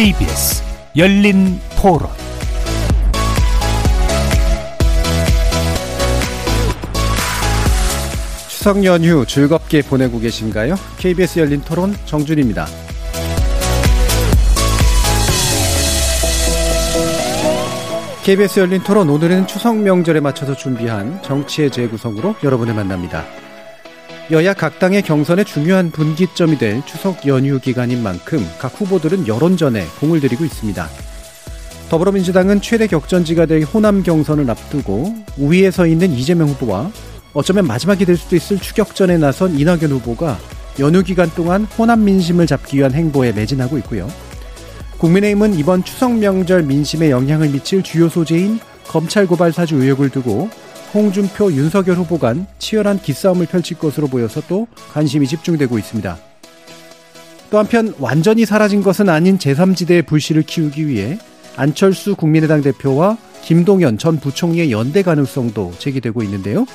KBS 열린 토론 추석 연휴 즐겁게 보내고 계신가요? KBS 열린 토론 정준입니다. KBS 열린 토론 오늘은 추석 명절에 맞춰서 준비한 정치의 재구성으로 여러분을 만납니다. 여야 각 당의 경선의 중요한 분기점이 될 추석 연휴 기간인 만큼 각 후보들은 여론전에 공을 들이고 있습니다. 더불어민주당은 최대 격전지가 될 호남 경선을 앞두고 우위에 서 있는 이재명 후보와 어쩌면 마지막이 될 수도 있을 추격전에 나선 이낙연 후보가 연휴 기간 동안 호남 민심을 잡기 위한 행보에 매진하고 있고요. 국민의힘은 이번 추석 명절 민심에 영향을 미칠 주요 소재인 검찰 고발 사주 의혹을 두고 홍준표, 윤석열 후보 간 치열한 기싸움을 펼칠 것으로 보여서 또 관심이 집중되고 있습니다. 또 한편 완전히 사라진 것은 아닌 제3지대의 불씨를 키우기 위해 안철수 국민의당 대표와 김동연 전 부총리의 연대 가능성도 제기되고 있는데요.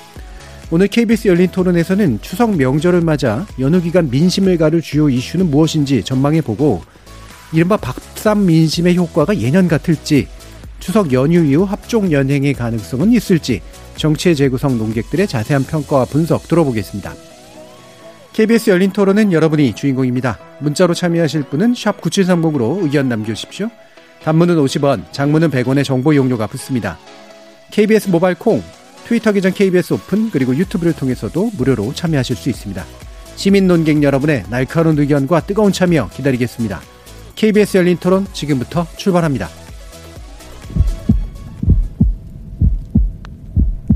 오늘 KBS 열린 토론에서는 추석 명절을 맞아 연휴 기간 민심을 가를 주요 이슈는 무엇인지 전망해보고 이른바 밥쌈 민심의 효과가 예년 같을지 추석 연휴 이후 합종 연행의 가능성은 있을지 정치의 재구성 농객들의 자세한 평가와 분석 들어보겠습니다. KBS 열린 토론은 여러분이 주인공입니다. 문자로 참여하실 분은 9730으로 의견 남겨주십시오. 단문은 50원, 장문은 100원의 정보 이용료가 붙습니다. KBS 모바일 콩, 트위터 계정 KBS 오픈, 그리고 유튜브를 통해서도 무료로 참여하실 수 있습니다. 시민 논객 여러분의 날카로운 의견과 뜨거운 참여 기다리겠습니다. KBS 열린 토론 지금부터 출발합니다.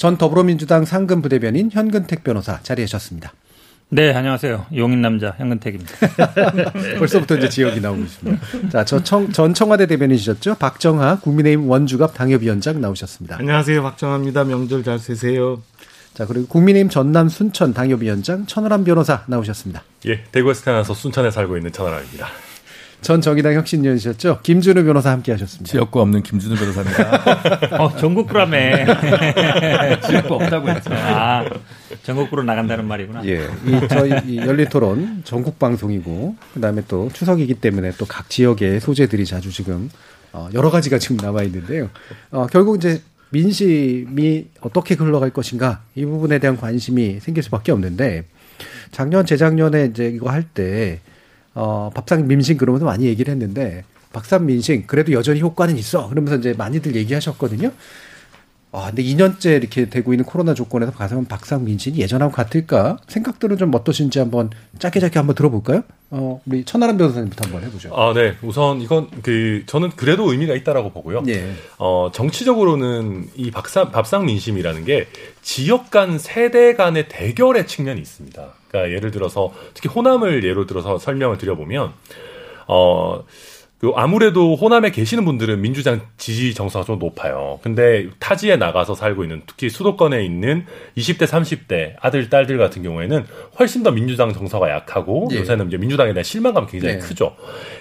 전 더불어민주당 상근 부대변인 현근택 변호사 자리하셨습니다. 네, 안녕하세요. 용인 남자 현근택입니다. 벌써부터 이제 지역이 나오고 있습니다. 자, 저 청, 전 청와대 대변인이셨죠? 박정하 국민의힘 원주갑 당협위원장 나오셨습니다. 안녕하세요. 박정하입니다. 명절 잘 세세요. 자, 그리고 국민의힘 전남 순천 당협위원장 천하람 변호사 나오셨습니다. 예, 대구에서 태어나서 순천에 살고 있는 천하람입니다. 전 정의당 혁신위원이셨죠? 김준우 변호사 함께 하셨습니다. 지역구 없는 김준우 변호사입니다. 어, 전국구라며. 지역구 없다고 했죠. 아, 전국구로 나간다는 말이구나. 예. 이, 저희 이 열린 토론 전국 방송이고, 그 다음에 또 추석이기 때문에 또 각 지역의 소재들이 자주 지금, 어, 여러 가지가 지금 남아 있는데요. 어, 결국 이제 민심이 어떻게 흘러갈 것인가, 이 부분에 대한 관심이 생길 수밖에 없는데, 작년, 재작년에 이제 이거 할 때, 어, 밥상 민심 그러면서 많이 얘기를 했는데 밥상 민심 그래도 여전히 효과는 있어. 그러면서 이제 많이들 얘기하셨거든요. 아, 근데 2년째 이렇게 되고 있는 코로나 조건에서 가서 박상 민심이 예전하고 같을까? 생각들은 좀 어떠신지 한번 짧게 짧게 한번 들어볼까요? 어, 우리 천하람 변호사님부터 한번 해보죠. 아, 네. 우선 이건 그 저는 그래도 의미가 있다라고 보고요. 예. 어, 정치적으로는 이 밥상, 밥상 민심이라는 게 지역 간 세대 간의 대결의 측면이 있습니다. 그러니까 예를 들어서 특히 호남을 예로 들어서 설명을 드려보면 어. 그 아무래도 호남에 계시는 분들은 민주당 지지 정서가 좀 높아요. 근데 타지에 나가서 살고 있는 특히 수도권에 있는 20대, 30대 아들, 딸들 같은 경우에는 훨씬 더 민주당 정서가 약하고 예. 요새는 이제 민주당에 대한 실망감이 굉장히 네. 크죠.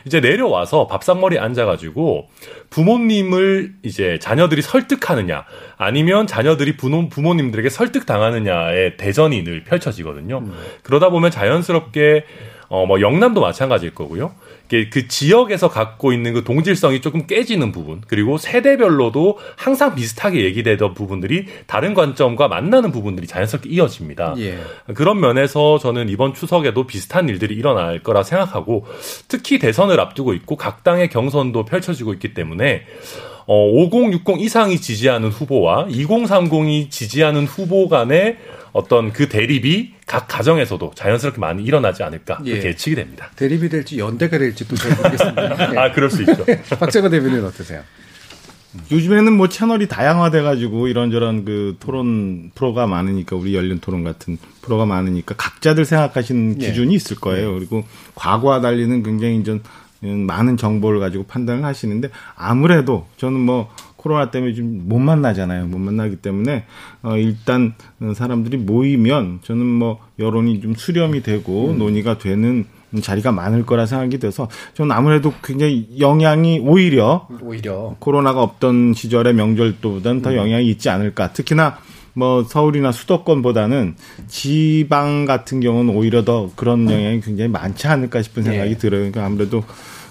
이제 내려와서 밥상머리 앉아가지고 부모님을 이제 자녀들이 설득하느냐 아니면 자녀들이 부모, 부모님들에게 설득당하느냐의 대전이 늘 펼쳐지거든요. 그러다 보면 자연스럽게 어, 뭐, 영남도 마찬가지일 거고요. 이게 그 지역에서 갖고 있는 그 동질성이 조금 깨지는 부분, 그리고 세대별로도 항상 비슷하게 얘기되던 부분들이 다른 관점과 만나는 부분들이 자연스럽게 이어집니다. 예. 그런 면에서 저는 이번 추석에도 비슷한 일들이 일어날 거라 생각하고 특히 대선을 앞두고 있고 각 당의 경선도 펼쳐지고 있기 때문에 어, 5060 이상이 지지하는 후보와 2030이 지지하는 후보 간의 어떤 그 대립이 각 가정에서도 자연스럽게 많이 일어나지 않을까 예. 그렇게 예측이 됩니다. 대립이 될지 연대가 될지 또잘 모르겠습니다. 예. 아, 그럴 수 있죠. 박정하 대변인 어떠세요? 요즘에는 뭐 채널이 다양화돼가지고 이런저런 그 토론 프로가 많으니까 우리 열린 토론 같은 프로가 많으니까 각자들 생각하시는 예. 기준이 있을 거예요. 그리고 과거와 달리는 굉장히 좀 많은 정보를 가지고 판단을 하시는데 아무래도 저는 뭐 코로나 때문에 좀 못 만나잖아요. 못 만나기 때문에 어 일단 사람들이 모이면 저는 뭐 여론이 좀 수렴이 되고 음. 논의가 되는 자리가 많을 거라 생각이 돼서 저는 아무래도 굉장히 영향이 오히려 오히려 코로나가 없던 시절의 명절도보다는 더 음. 영향이 있지 않을까. 특히나 뭐 서울이나 수도권보다는 지방 같은 경우는 오히려 더 그런 영향이 굉장히 많지 않을까 싶은 생각이 네. 들어요. 그러니까 아무래도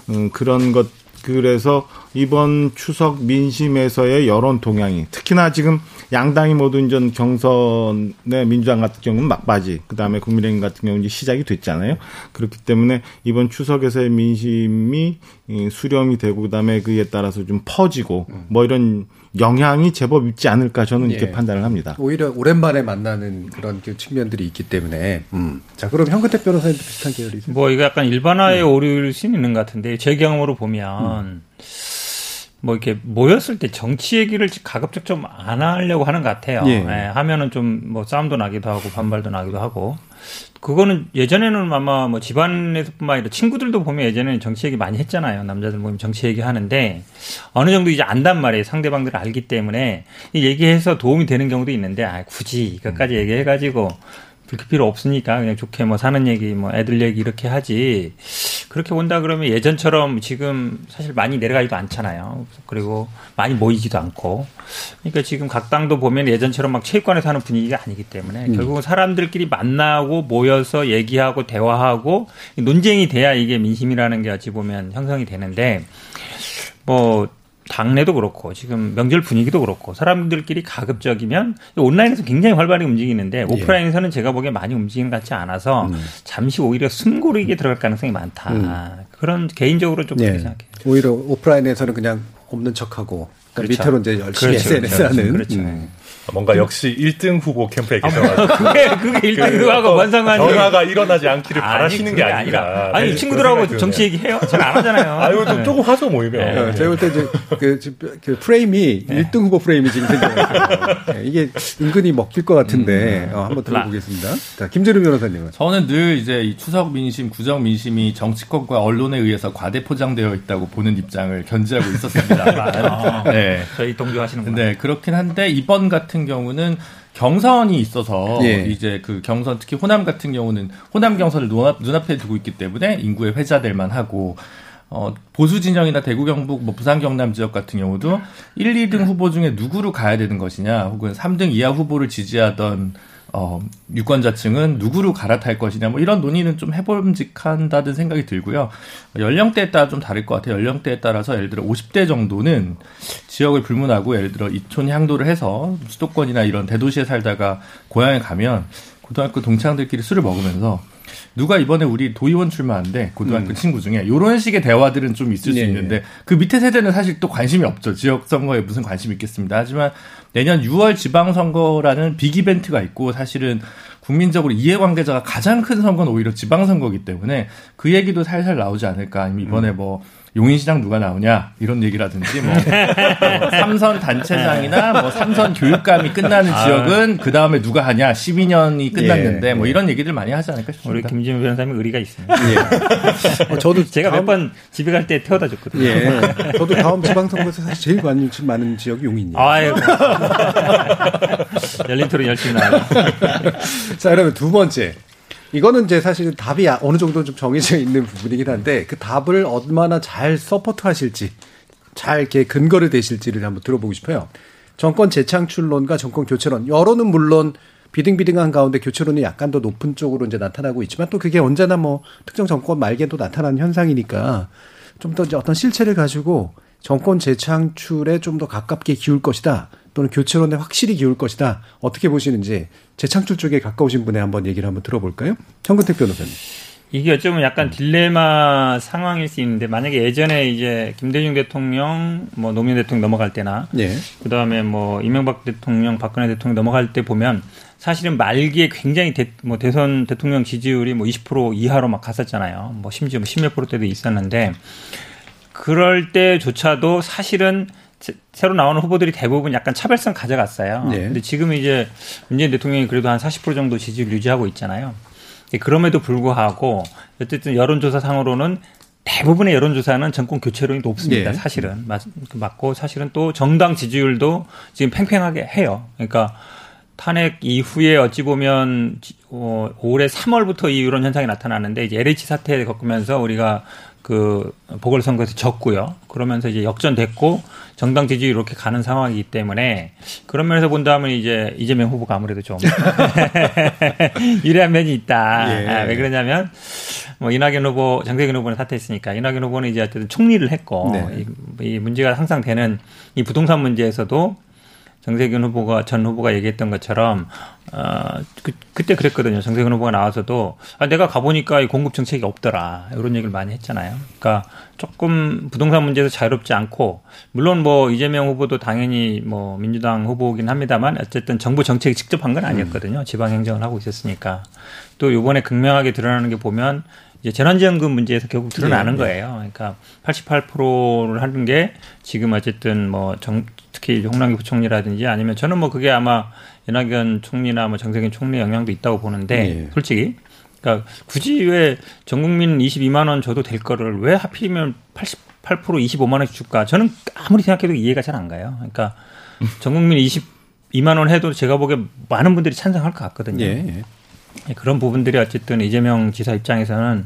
음, 그런 것 그래서 이번 추석 민심에서의 여론 동향이 특히나 지금 양당이 모두 이제 경선의 민주당 같은 경우는 막바지, 그 다음에 국민의힘 같은 경우는 이제 시작이 됐잖아요. 그렇기 때문에 이번 추석에서의 민심이 수렴이 되고 그 다음에 그에 따라서 좀 퍼지고 뭐 이런 영향이 제법 있지 않을까 저는 이렇게 예. 판단을 합니다. 오히려 오랜만에 만나는 그런 그 측면들이 있기 때문에. 음. 자, 그럼 현근택 변호사님도 비슷한 계열이죠? 뭐 이거 약간 일반화에 음. 오를 수는 있는 것 같은데 제 경험으로 보면 음. 뭐 이렇게 모였을 때 정치 얘기를 가급적 좀 안 하려고 하는 것 같아요. 예. 예, 하면은 좀 뭐 싸움도 나기도 하고 반발도 나기도 하고 그거는 예전에는 아마 뭐 집안에서뿐만 아니라 친구들도 보면 예전에는 정치 얘기 많이 했잖아요. 남자들 보면 정치 얘기 하는데 어느 정도 이제 안단 말이에요. 상대방들을 알기 때문에 얘기해서 도움이 되는 경우도 있는데 아 굳이 이것까지 음. 얘기해가지고 그렇게 필요 없으니까 그냥 좋게 뭐 사는 얘기 뭐 애들 얘기 이렇게 하지 그렇게 본다 그러면 예전처럼 지금 사실 많이 내려가지도 않잖아요. 그리고 많이 모이지도 않고 그러니까 지금 각 당도 보면 예전처럼 막 체육관에서 하는 분위기가 아니기 때문에 음. 결국은 사람들끼리 만나고 모여서 얘기하고 대화하고 논쟁이 돼야 이게 민심이라는 게 어찌 보면 형성이 되는데 뭐 당내도 그렇고 지금 명절 분위기도 그렇고 사람들끼리 가급적이면 온라인에서 굉장히 활발히 움직이는데 예. 오프라인에서는 제가 보기에 많이 움직이는 것 같지 않아서 음. 잠시 오히려 숨고르게 들어갈 가능성이 많다. 음. 그런 개인적으로 좀 그렇게 예. 생각해요. 오히려 오프라인에서는 그냥 없는 척하고 그러니까 그렇죠. 밑으로 이제 열심히 그렇죠. SNS 그렇죠. 하는. 그렇죠. 음. 뭔가 역시 1등 후보 캠프에 계셔가지고 그게 그게 1등 후보하고 뭔 상관이 변화가 일어나지 않기를 아니, 바라시는 게 아니라 아니 친구들하고 정치 얘기해요? 잘 안 하잖아요. 아유 네. 조금 하죠 모이면. 네. 네. 제가 볼 때 이제 그, 그 프레임이 네. 1등 후보 프레임이 지금 생겨요. 네. 이게 은근히 먹힐 것 같은데 음. 어, 한번 들어보겠습니다. 자 김재룡 변호사님은 저는 늘 이제 이 추석 민심, 구정 민심이 정치권과 언론에 의해서 과대 포장되어 있다고 보는 입장을 견지하고 있었습니다. 아, 네. 저희 동조하시는 네 그렇긴 한데 이번 같은 경우는 경선이 있어서 예. 이제 그 경선 특히 호남 같은 경우는 호남 경선을 눈앞, 눈앞에 두고 있기 때문에 인구에 회자될 만하고 어, 보수 진영이나 대구 경북 뭐 부산 경남 지역 같은 경우도 1, 2등 후보 중에 누구로 가야 되는 것이냐 혹은 3등 이하 후보를 지지하던 어, 유권자층은 누구로 갈아탈 것이냐, 뭐 이런 논의는 좀 해봄직한다는 생각이 들고요. 연령대에 따라 좀 다를 것 같아요. 연령대에 따라서 예를 들어 50대 정도는 지역을 불문하고 예를 들어 이촌 향도를 해서 수도권이나 이런 대도시에 살다가 고향에 가면 고등학교 동창들끼리 술을 먹으면서 누가 이번에 우리 도의원 출마한데 고등학교 음. 친구 중에 이런 식의 대화들은 좀 있을 수 네. 있는데 그 밑에 세대는 사실 또 관심이 없죠. 지역 선거에 무슨 관심이 있겠습니다. 하지만 내년 6월 지방선거라는 빅 이벤트가 있고 사실은 국민적으로 이해관계자가 가장 큰 선거는 오히려 지방선거기 때문에 그 얘기도 살살 나오지 않을까. 아니면 이번에 음. 뭐 용인시장 누가 나오냐 이런 얘기라든지 뭐, 뭐 삼선 단체장이나 뭐 삼선 교육감이 끝나는 아. 지역은 그 다음에 누가 하냐 12년이 끝났는데 예, 뭐 이런 얘기들 많이 하지 않을까 싶습니다. 우리 김진우 변호사님 의리가 있습니다. 예. 어, 저도 제가 다음... 몇번 집에 갈 때 태워다 줬거든요. 예. 저도 다음 지방선거에서 사실 제일 관심 많은 지역이 용인이에요. 아유. 열린 토론 열심히 나와요. 자, 그러면 두 번째. 이거는 이제 사실 답이 어느 정도 좀 정해져 있는 부분이긴 한데 그 답을 얼마나 잘 support 하실지 잘 이렇게 근거를 대실지를 한번 들어보고 싶어요. 정권 재창출론과 정권 교체론 여론은 물론 비등비등한 가운데 교체론이 약간 더 높은 쪽으로 이제 나타나고 있지만 또 그게 언제나 뭐 특정 정권 말기에도 나타나는 현상이니까 좀 더 어떤 실체를 가지고 정권 재창출에 좀 더 가깝게 기울 것이다. 또는 교체론에 확실히 기울 것이다. 어떻게 보시는지 재창출 쪽에 가까우신 분의 한번 얘기를 한번 들어볼까요? 현근택 변호사님. 이게 어쩌면 약간 딜레마 상황일 수 있는데 만약에 예전에 이제 김대중 대통령 뭐 노무현 대통령 넘어갈 때나 네. 그다음에 뭐 이명박 대통령 박근혜 대통령 넘어갈 때 보면 사실은 말기에 굉장히 대, 뭐 대선 대통령 지지율이 뭐 20% 이하로 막 갔었잖아요. 뭐 심지어 뭐 10몇 프로 때도 있었는데 그럴 때조차도 사실은 새로 나오는 후보들이 대부분 약간 차별성 가져갔어요. 네. 근데 지금 이제 문재인 대통령이 그래도 한 40% 정도 지지를 유지하고 있잖아요. 그럼에도 불구하고 어쨌든 여론조사 상으로는 대부분의 여론조사는 정권 교체론이 높습니다. 예. 사실은 맞 고 사실은 또 정당 지지율도 지금 팽팽하게 해요. 그러니까 탄핵 이후에 어찌 보면 어, 올해 3월부터 이 이런 현상이 나타나는데 이제 LH 사태 겪으면서 우리가 그 보궐선거에서 졌고요. 그러면서 이제 역전됐고 정당 지지율 이렇게 가는 상황이기 때문에 그런 면에서 본다면 이제 이재명 후보가 아무래도 좀 유리한 면이 있다. 예. 아, 왜 그러냐면 뭐 이낙연 후보, 정세균 후보는 사퇴했으니까 이낙연 후보는 이제 어쨌든 총리를 했고 네. 이, 이 문제가 항상 되는 이 부동산 문제에서도 정세균 후보가 전 후보가 얘기했던 것처럼 어, 그, 그때 그랬거든요. 정세균 후보가 나와서도 아, 내가 가보니까 이 공급 정책이 없더라 이런 얘기를 많이 했잖아요. 그러니까 조금 부동산 문제에서 자유롭지 않고 물론 뭐 이재명 후보도 당연히 뭐 민주당 후보긴 합니다만 어쨌든 정부 정책이 직접 한 건 아니었거든요. 지방 행정을 하고 있었으니까 또 이번에 극명하게 드러나는 게 보면 이제 재난지원금 문제에서 결국 드러나는 네, 네. 거예요. 그러니까 88%를 하는 게 지금 어쨌든 뭐 정, 특히 홍남기 부총리라든지 아니면 저는 뭐 그게 아마 이낙연 총리나 뭐 정세균 총리 영향도 있다고 보는데 네. 솔직히 그러니까 굳이 왜 전 국민 22만 원 줘도 될 거를 왜 하필이면 88% 25만 원씩 줄까? 저는 아무리 생각해도 이해가 잘 안 가요. 그러니까 전 국민 22만 원 해도 제가 보기에 많은 분들이 찬성할 것 같거든요. 예. 예, 그런 부분들이 어쨌든 이재명 지사 입장에서는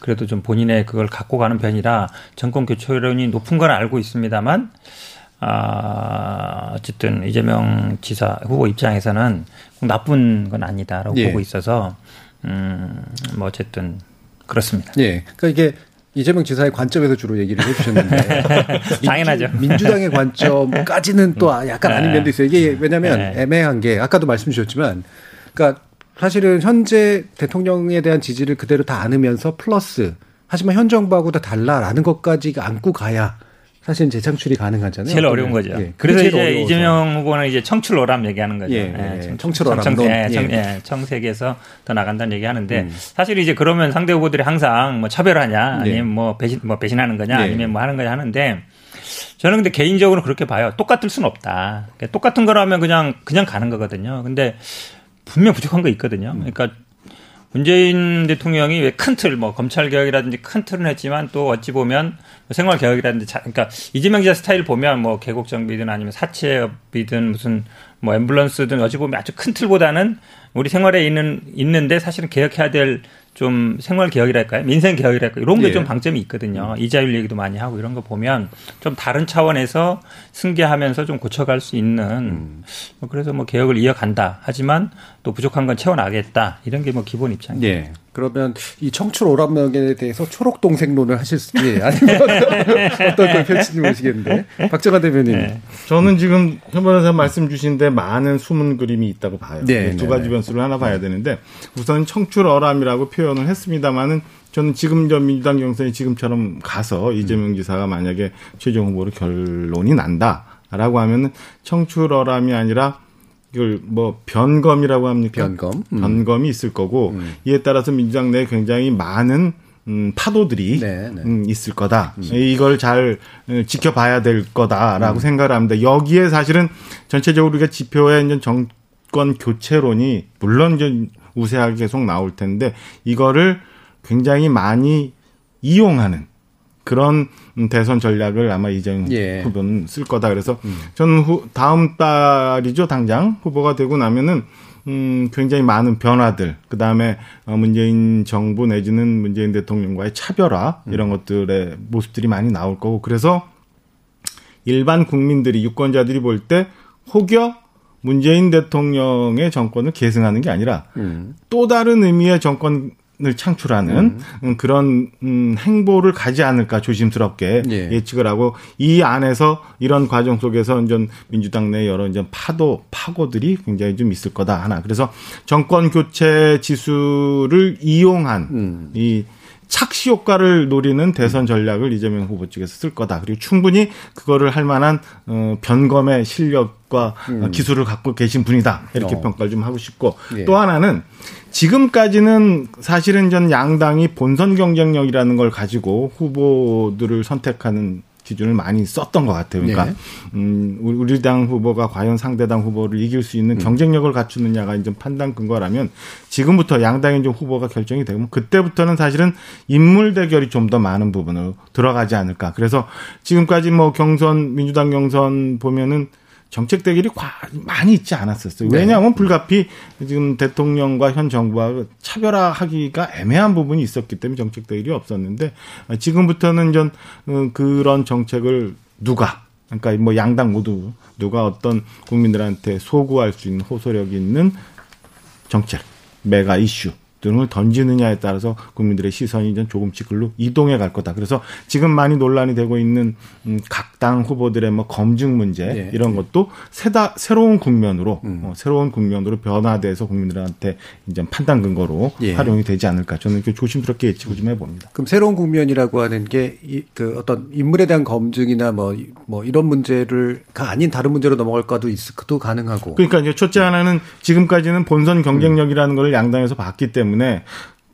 그래도 좀 본인의 그걸 갖고 가는 편이라 정권 교체론이 높은 건 알고 있습니다만 아, 어쨌든 이재명 지사 후보 입장에서는 나쁜 건 아니다라고 예. 보고 있어서 음, 뭐 어쨌든 그렇습니다. 예. 그러니까 이게 이재명 지사의 관점에서 주로 얘기를 해주셨는데 당연하죠. 민주당의 관점까지는 또 약간 아닌 네. 면도 있어요. 이게 왜냐하면 네. 애매한 게 아까도 말씀 주셨지만, 그러니까 사실은 현재 대통령에 대한 지지를 그대로 다 안으면서 플러스 하지만 현 정부하고 다 달라라는 것까지 안고 가야 사실 재창출이 가능하잖아요. 제일 어려운 거죠. 예. 그래서 이제 어려워서. 이재명 후보는 이제 청출어람 얘기하는 거죠. 예, 예. 예. 청출어람. 청, 청, 예, 청, 예. 청색에서 더 나간다는 얘기하는데 음. 사실 이제 그러면 상대 후보들이 항상 뭐 차별하냐 예. 아니면 뭐 배신 뭐 배신하는 거냐 예. 아니면 뭐 하는 거냐 하는데 저는 근데 개인적으로 그렇게 봐요. 똑같을 수는 없다. 그러니까 똑같은 거라면 그냥 그냥 가는 거거든요. 근데 분명 부족한 거 있거든요. 음. 그러니까 문재인 대통령이 왜 큰 틀, 뭐 검찰 개혁이라든지 큰 틀은 했지만 또 어찌 보면 생활 개혁이라든지, 자, 그러니까 이재명 기자 스타일 보면 뭐 계곡 정비든 아니면 사채업이든 무슨 뭐 앰뷸런스든 어찌 보면 아주 큰 틀보다는 우리 생활에 있는 있는데 사실은 개혁해야 될 좀 생활 개혁이랄까요? 민생 개혁이랄까 요 이런 게좀 예. 방점이 있거든요. 음. 이자율 얘기도 많이 하고 이런 거 보면 좀 다른 차원에서 승계하면서 좀 고쳐갈 수 있는 음. 뭐 그래서 뭐 개혁을 이어간다. 하지만 또 부족한 건 채워나겠다. 이런 게 뭐 기본 입장이에요. 예. 그러면 이 청출 오락명에 대해서 초록 동생론을 하실지 아니면 어떤 걸 펼칠지 모르시겠는데 박정환 대변인. 네. 저는 지금 현 변호사 말씀 주신데 많은 숨은 그림이 있다고 봐요. 네, 두 네, 가지 네. 변수를 하나 봐야 되는데 우선 청출 어람이라고 표현을 했습니다만은 저는 지금 저 민주당 경선이 지금처럼 가서 이재명 지사가 만약에 최종 후보로 결론이 난다라고 하면은 청출 어람이 아니라 이걸 뭐 변검이라고 합니까? 변검. 음. 변검이 있을 거고 음. 이에 따라서 민주당 내에 굉장히 많은 음, 파도들이 네, 네. 음, 있을 거다. 음. 이걸 잘 어, 지켜봐야 될 거다라고 음. 생각을 합니다. 여기에 사실은 전체적으로 우리가 지표에 이제 정권 교체론이 물론 이제 우세하게 계속 나올 텐데 이거를 굉장히 많이 이용하는 그런 대선 전략을 아마 이재명 예. 후보는 쓸 거다. 그래서 음. 저는 후, 다음 달이죠, 당장 후보가 되고 나면은 음, 굉장히 많은 변화들, 그 다음에 어, 문재인 정부 내지는 문재인 대통령과의 차별화 이런 음. 것들의 모습들이 많이 나올 거고 그래서 일반 국민들이 유권자들이 볼 때 혹여 문재인 대통령의 정권을 계승하는 게 아니라 음. 또 다른 의미의 정권 을 창출하는 음. 음. 그런 음, 행보를 가지 않을까 조심스럽게 예. 측을 하고 이 안에서 이런 과정 속에서 이제 민주당 내 여러 이제 파도 파고들이 굉장히 좀 있을 거다 하나 그래서 정권 교체 지수를 이용한 음. 이 착시 효과를 노리는 대선 전략을 이재명 후보 측에서 쓸 거다. 그리고 충분히 그거를 할 만한 어, 변검의 실력과 음. 기술을 갖고 계신 분이다. 이렇게 어. 평가를 좀 하고 싶고 예. 또 하나는 지금까지는 사실은 전 양당이 본선 경쟁력이라는 걸 가지고 후보들을 선택하는 기준을 많이 썼던 것 같아요. 그러니까 네. 음, 우리 당 후보가 과연 상대당 후보를 이길 수 있는 음. 경쟁력을 갖추느냐가 이제 판단 근거라면 지금부터 양당의 좀 후보가 결정이 되면 그때부터는 사실은 인물 대결이 좀 더 많은 부분으로 들어가지 않을까. 그래서 지금까지 뭐 경선 민주당 경선 보면은 정책 대결이 많이 있지 않았었어요. 네. 왜냐하면 불가피 지금 대통령과 현 정부와 차별화하기가 애매한 부분이 있었기 때문에 정책 대결이 없었는데 지금부터는 전 어, 그런 정책을 누가 그러니까 뭐 양당 모두 누가 어떤 국민들한테 소구할 수 있는 호소력 있는 정책, 메가 이슈 등을 던지느냐에 따라서 국민들의 시선이 이제 조금씩 글로 이동해 갈 거다. 그래서 지금 많이 논란이 되고 있는 음, 각당 후보들의 뭐 검증 문제 예. 이런 것도 새다 새로운 국면으로 음. 어, 새로운 국면으로 변화돼서 국민들한테 이제 판단 근거로 예. 활용이 되지 않을까 저는 이렇게 조심스럽게 예측을 좀 해봅니다. 그럼 새로운 국면이라고 하는 게 그 어떤 인물에 대한 검증이나 뭐뭐 뭐 이런 문제를가 아닌 다른 문제로 넘어갈까도 있을도 가능하고. 그러니까 이제 첫째 하나는 지금까지는 본선 경쟁력이라는 음. 걸 양당에서 봤기 때문에 때문에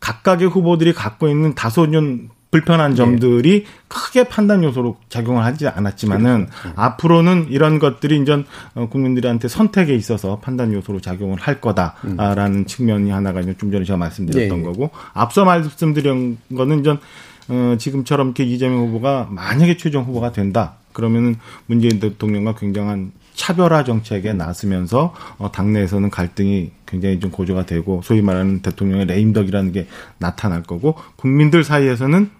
각각의 후보들이 갖고 있는 다소 좀 불편한 네. 점들이 네. 크게 판단 요소로 작용을 하지 않았지만은 그렇죠. 음. 앞으로는 이런 것들이 이제 어, 국민들한테 선택에 있어서 판단 요소로 작용을 할 거다라는 음. 측면이 하나가 이제 좀 전에 제가 말씀드렸던 네. 거고 앞서 말씀드린 거는 이제 어, 지금처럼 이렇게 이재명 후보가 만약에 최종 후보가 된다 그러면은 문재인 대통령과 굉장한 차별화 정책에 나서면서 어, 당내에서는 갈등이 굉장히 좀 고조가 되고 소위 말하는 대통령의 레임덕이라는 게 나타날 거고 국민들 사이에서는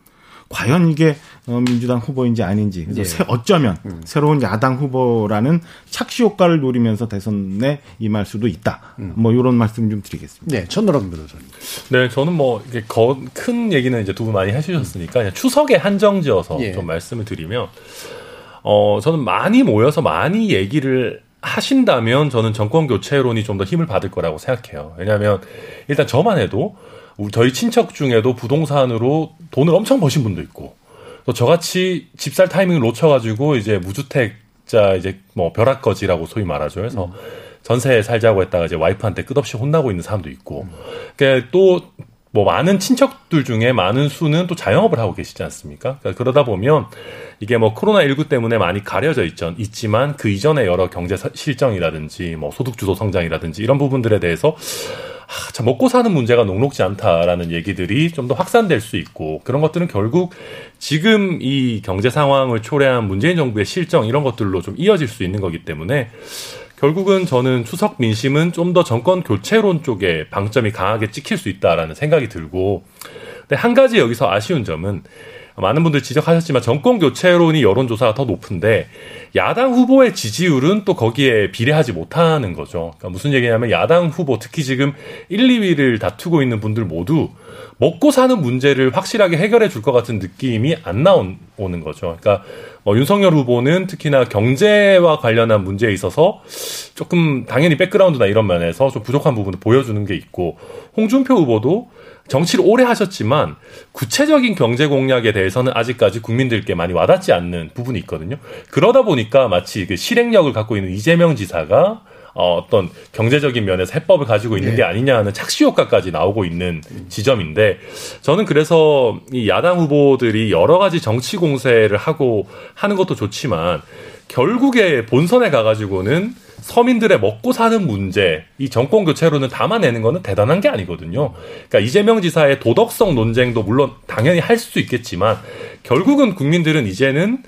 과연 이게 어, 민주당 후보인지 아닌지 그래서 예. 새, 어쩌면 음. 새로운 야당 후보라는 착시 효과를 노리면서 대선에 임할 수도 있다. 음. 뭐 이런 말씀 좀 드리겠습니다. 네, 천노람 변호사님. 네, 저는 뭐 이게 거, 큰 얘기는 이제 두 분 많이 해주셨으니까 추석에 한정지어서 예. 좀 말씀을 드리면 어, 저는 많이 모여서 많이 얘기를 하신다면 저는 정권 교체론이 좀 더 힘을 받을 거라고 생각해요. 왜냐하면 일단 저만 해도 저희 친척 중에도 부동산으로 돈을 엄청 버신 분도 있고 또 저같이 집살 타이밍을 놓쳐가지고 이제 무주택자 이제 뭐 벼락거지라고 소위 말하죠. 그래서 음. 전세에 살자고 했다가 이제 와이프한테 끝없이 혼나고 있는 사람도 있고 음. 그러니까 또 뭐 많은 친척들 중에 많은 수는 또 자영업을 하고 계시지 않습니까? 그러니까 그러다 보면 이게 뭐 코로나19 때문에 많이 가려져 있죠. 있지만 그 이전에 여러 경제 실정이라든지 뭐 소득 주도 성장이라든지 이런 부분들에 대해서 아, 참 먹고 사는 문제가 녹록지 않다라는 얘기들이 좀 더 확산될 수 있고 그런 것들은 결국 지금 이 경제 상황을 초래한 문재인 정부의 실정 이런 것들로 좀 이어질 수 있는 거기 때문에 결국은 저는 추석 민심은 좀 더 정권 교체론 쪽에 방점이 강하게 찍힐 수 있다라는 생각이 들고 근데 한 가지 여기서 아쉬운 점은 많은 분들 지적하셨지만 정권 교체론이 여론조사가 더 높은데 야당 후보의 지지율은 또 거기에 비례하지 못하는 거죠. 그러니까 무슨 얘기냐면 야당 후보 특히 지금 1, 2위를 다투고 있는 분들 모두 먹고 사는 문제를 확실하게 해결해 줄 것 같은 느낌이 안 나오는 거죠. 그러니까 뭐 윤석열 후보는 특히나 경제와 관련한 문제에 있어서 조금 당연히 백그라운드나 이런 면에서 좀 부족한 부분을 보여주는 게 있고 홍준표 후보도 정치를 오래 하셨지만 구체적인 경제 공약에 대해서는 아직까지 국민들께 많이 와닿지 않는 부분이 있거든요. 그러다 보니까 마치 그 실행력을 갖고 있는 이재명 지사가 어, 어떤 경제적인 면에서 해법을 가지고 있는 네. 게 아니냐 하는 착시 효과까지 나오고 있는 지점인데 저는 그래서 이 야당 후보들이 여러 가지 정치 공세를 하고 하는 것도 좋지만 결국에 본선에 가가지고는 서민들의 먹고 사는 문제, 이 정권 교체로는 담아내는 거는 대단한 게 아니거든요. 그러니까 이재명 지사의 도덕성 논쟁도 물론 당연히 할 수 있겠지만 결국은 국민들은 이제는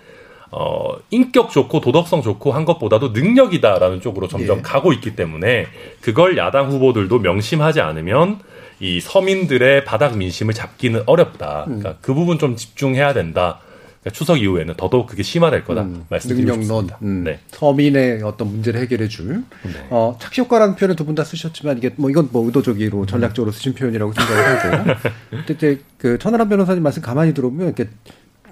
어, 인격 좋고 도덕성 좋고 한 것보다도 능력이다라는 쪽으로 점점 예. 가고 있기 때문에 그걸 야당 후보들도 명심하지 않으면 이 서민들의 바닥 민심을 잡기는 어렵다. 그러니까 음. 그 부분 좀 집중해야 된다. 그러니까 추석 이후에는 더더욱 그게 심화될 거다 음, 말씀드리고 싶습니다. 음, 네. 서민의 어떤 문제를 해결해 줄 네. 어, 착시 효과라는 표현을 두 분 다 쓰셨지만 이게 뭐 이건 뭐 의도적으로 전략적으로 쓰신 표현이라고 생각을 하고 그때 그 천하람 변호사님 말씀 가만히 들어보면 이렇게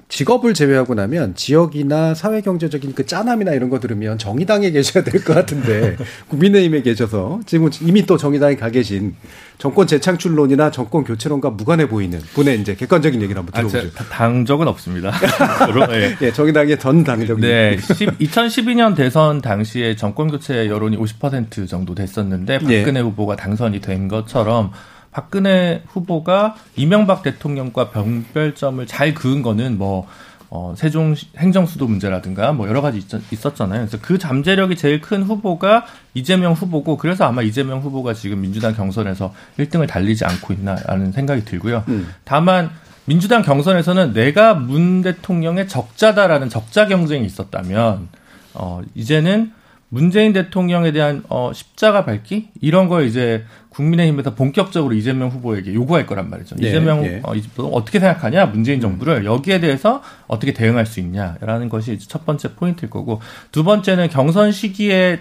직업을 제외하고 나면 지역이나 사회 경제적인 그 짠함이나 이런 거 들으면 정의당에 계셔야 될 것 같은데 국민의힘에 계셔서 지금 이미 또 정의당에 가 계신 정권 재창출론이나 정권 교체론과 무관해 보이는 분의 이제 객관적인 얘기를 한번 아, 들어보죠. 아, 당적은 없습니다. 네. 예, 정의당의 전 당적. 네, 2012년 대선 당시에 정권 교체 여론이 50% 정도 됐었는데 박근혜 예. 후보가 당선이 된 것처럼 박근혜 후보가 이명박 대통령과 병별점을 잘 그은 거는 뭐 어, 세종 행정수도 문제라든가 뭐 여러 가지 있, 었잖아요 그래서 그 잠재력이 제일 큰 후보가 이재명 후보고 그래서 아마 이재명 후보가 지금 민주당 경선에서 1등을 달리지 않고 있나라는 생각이 들고요. 음. 다만 민주당 경선에서는 내가 문 대통령의 적자다라는 적자 경쟁이 있었다면 어 이제는 문재인 대통령에 대한 어 십자가 밝기 이런 걸 이제 국민의힘에서 본격적으로 이재명 후보에게 요구할 거란 말이죠. 네, 이재명 네. 어, 어떻게 생각하냐 문재인 정부를 여기에 대해서 어떻게 대응할 수 있냐라는 것이 첫 번째 포인트일 거고 두 번째는 경선 시기에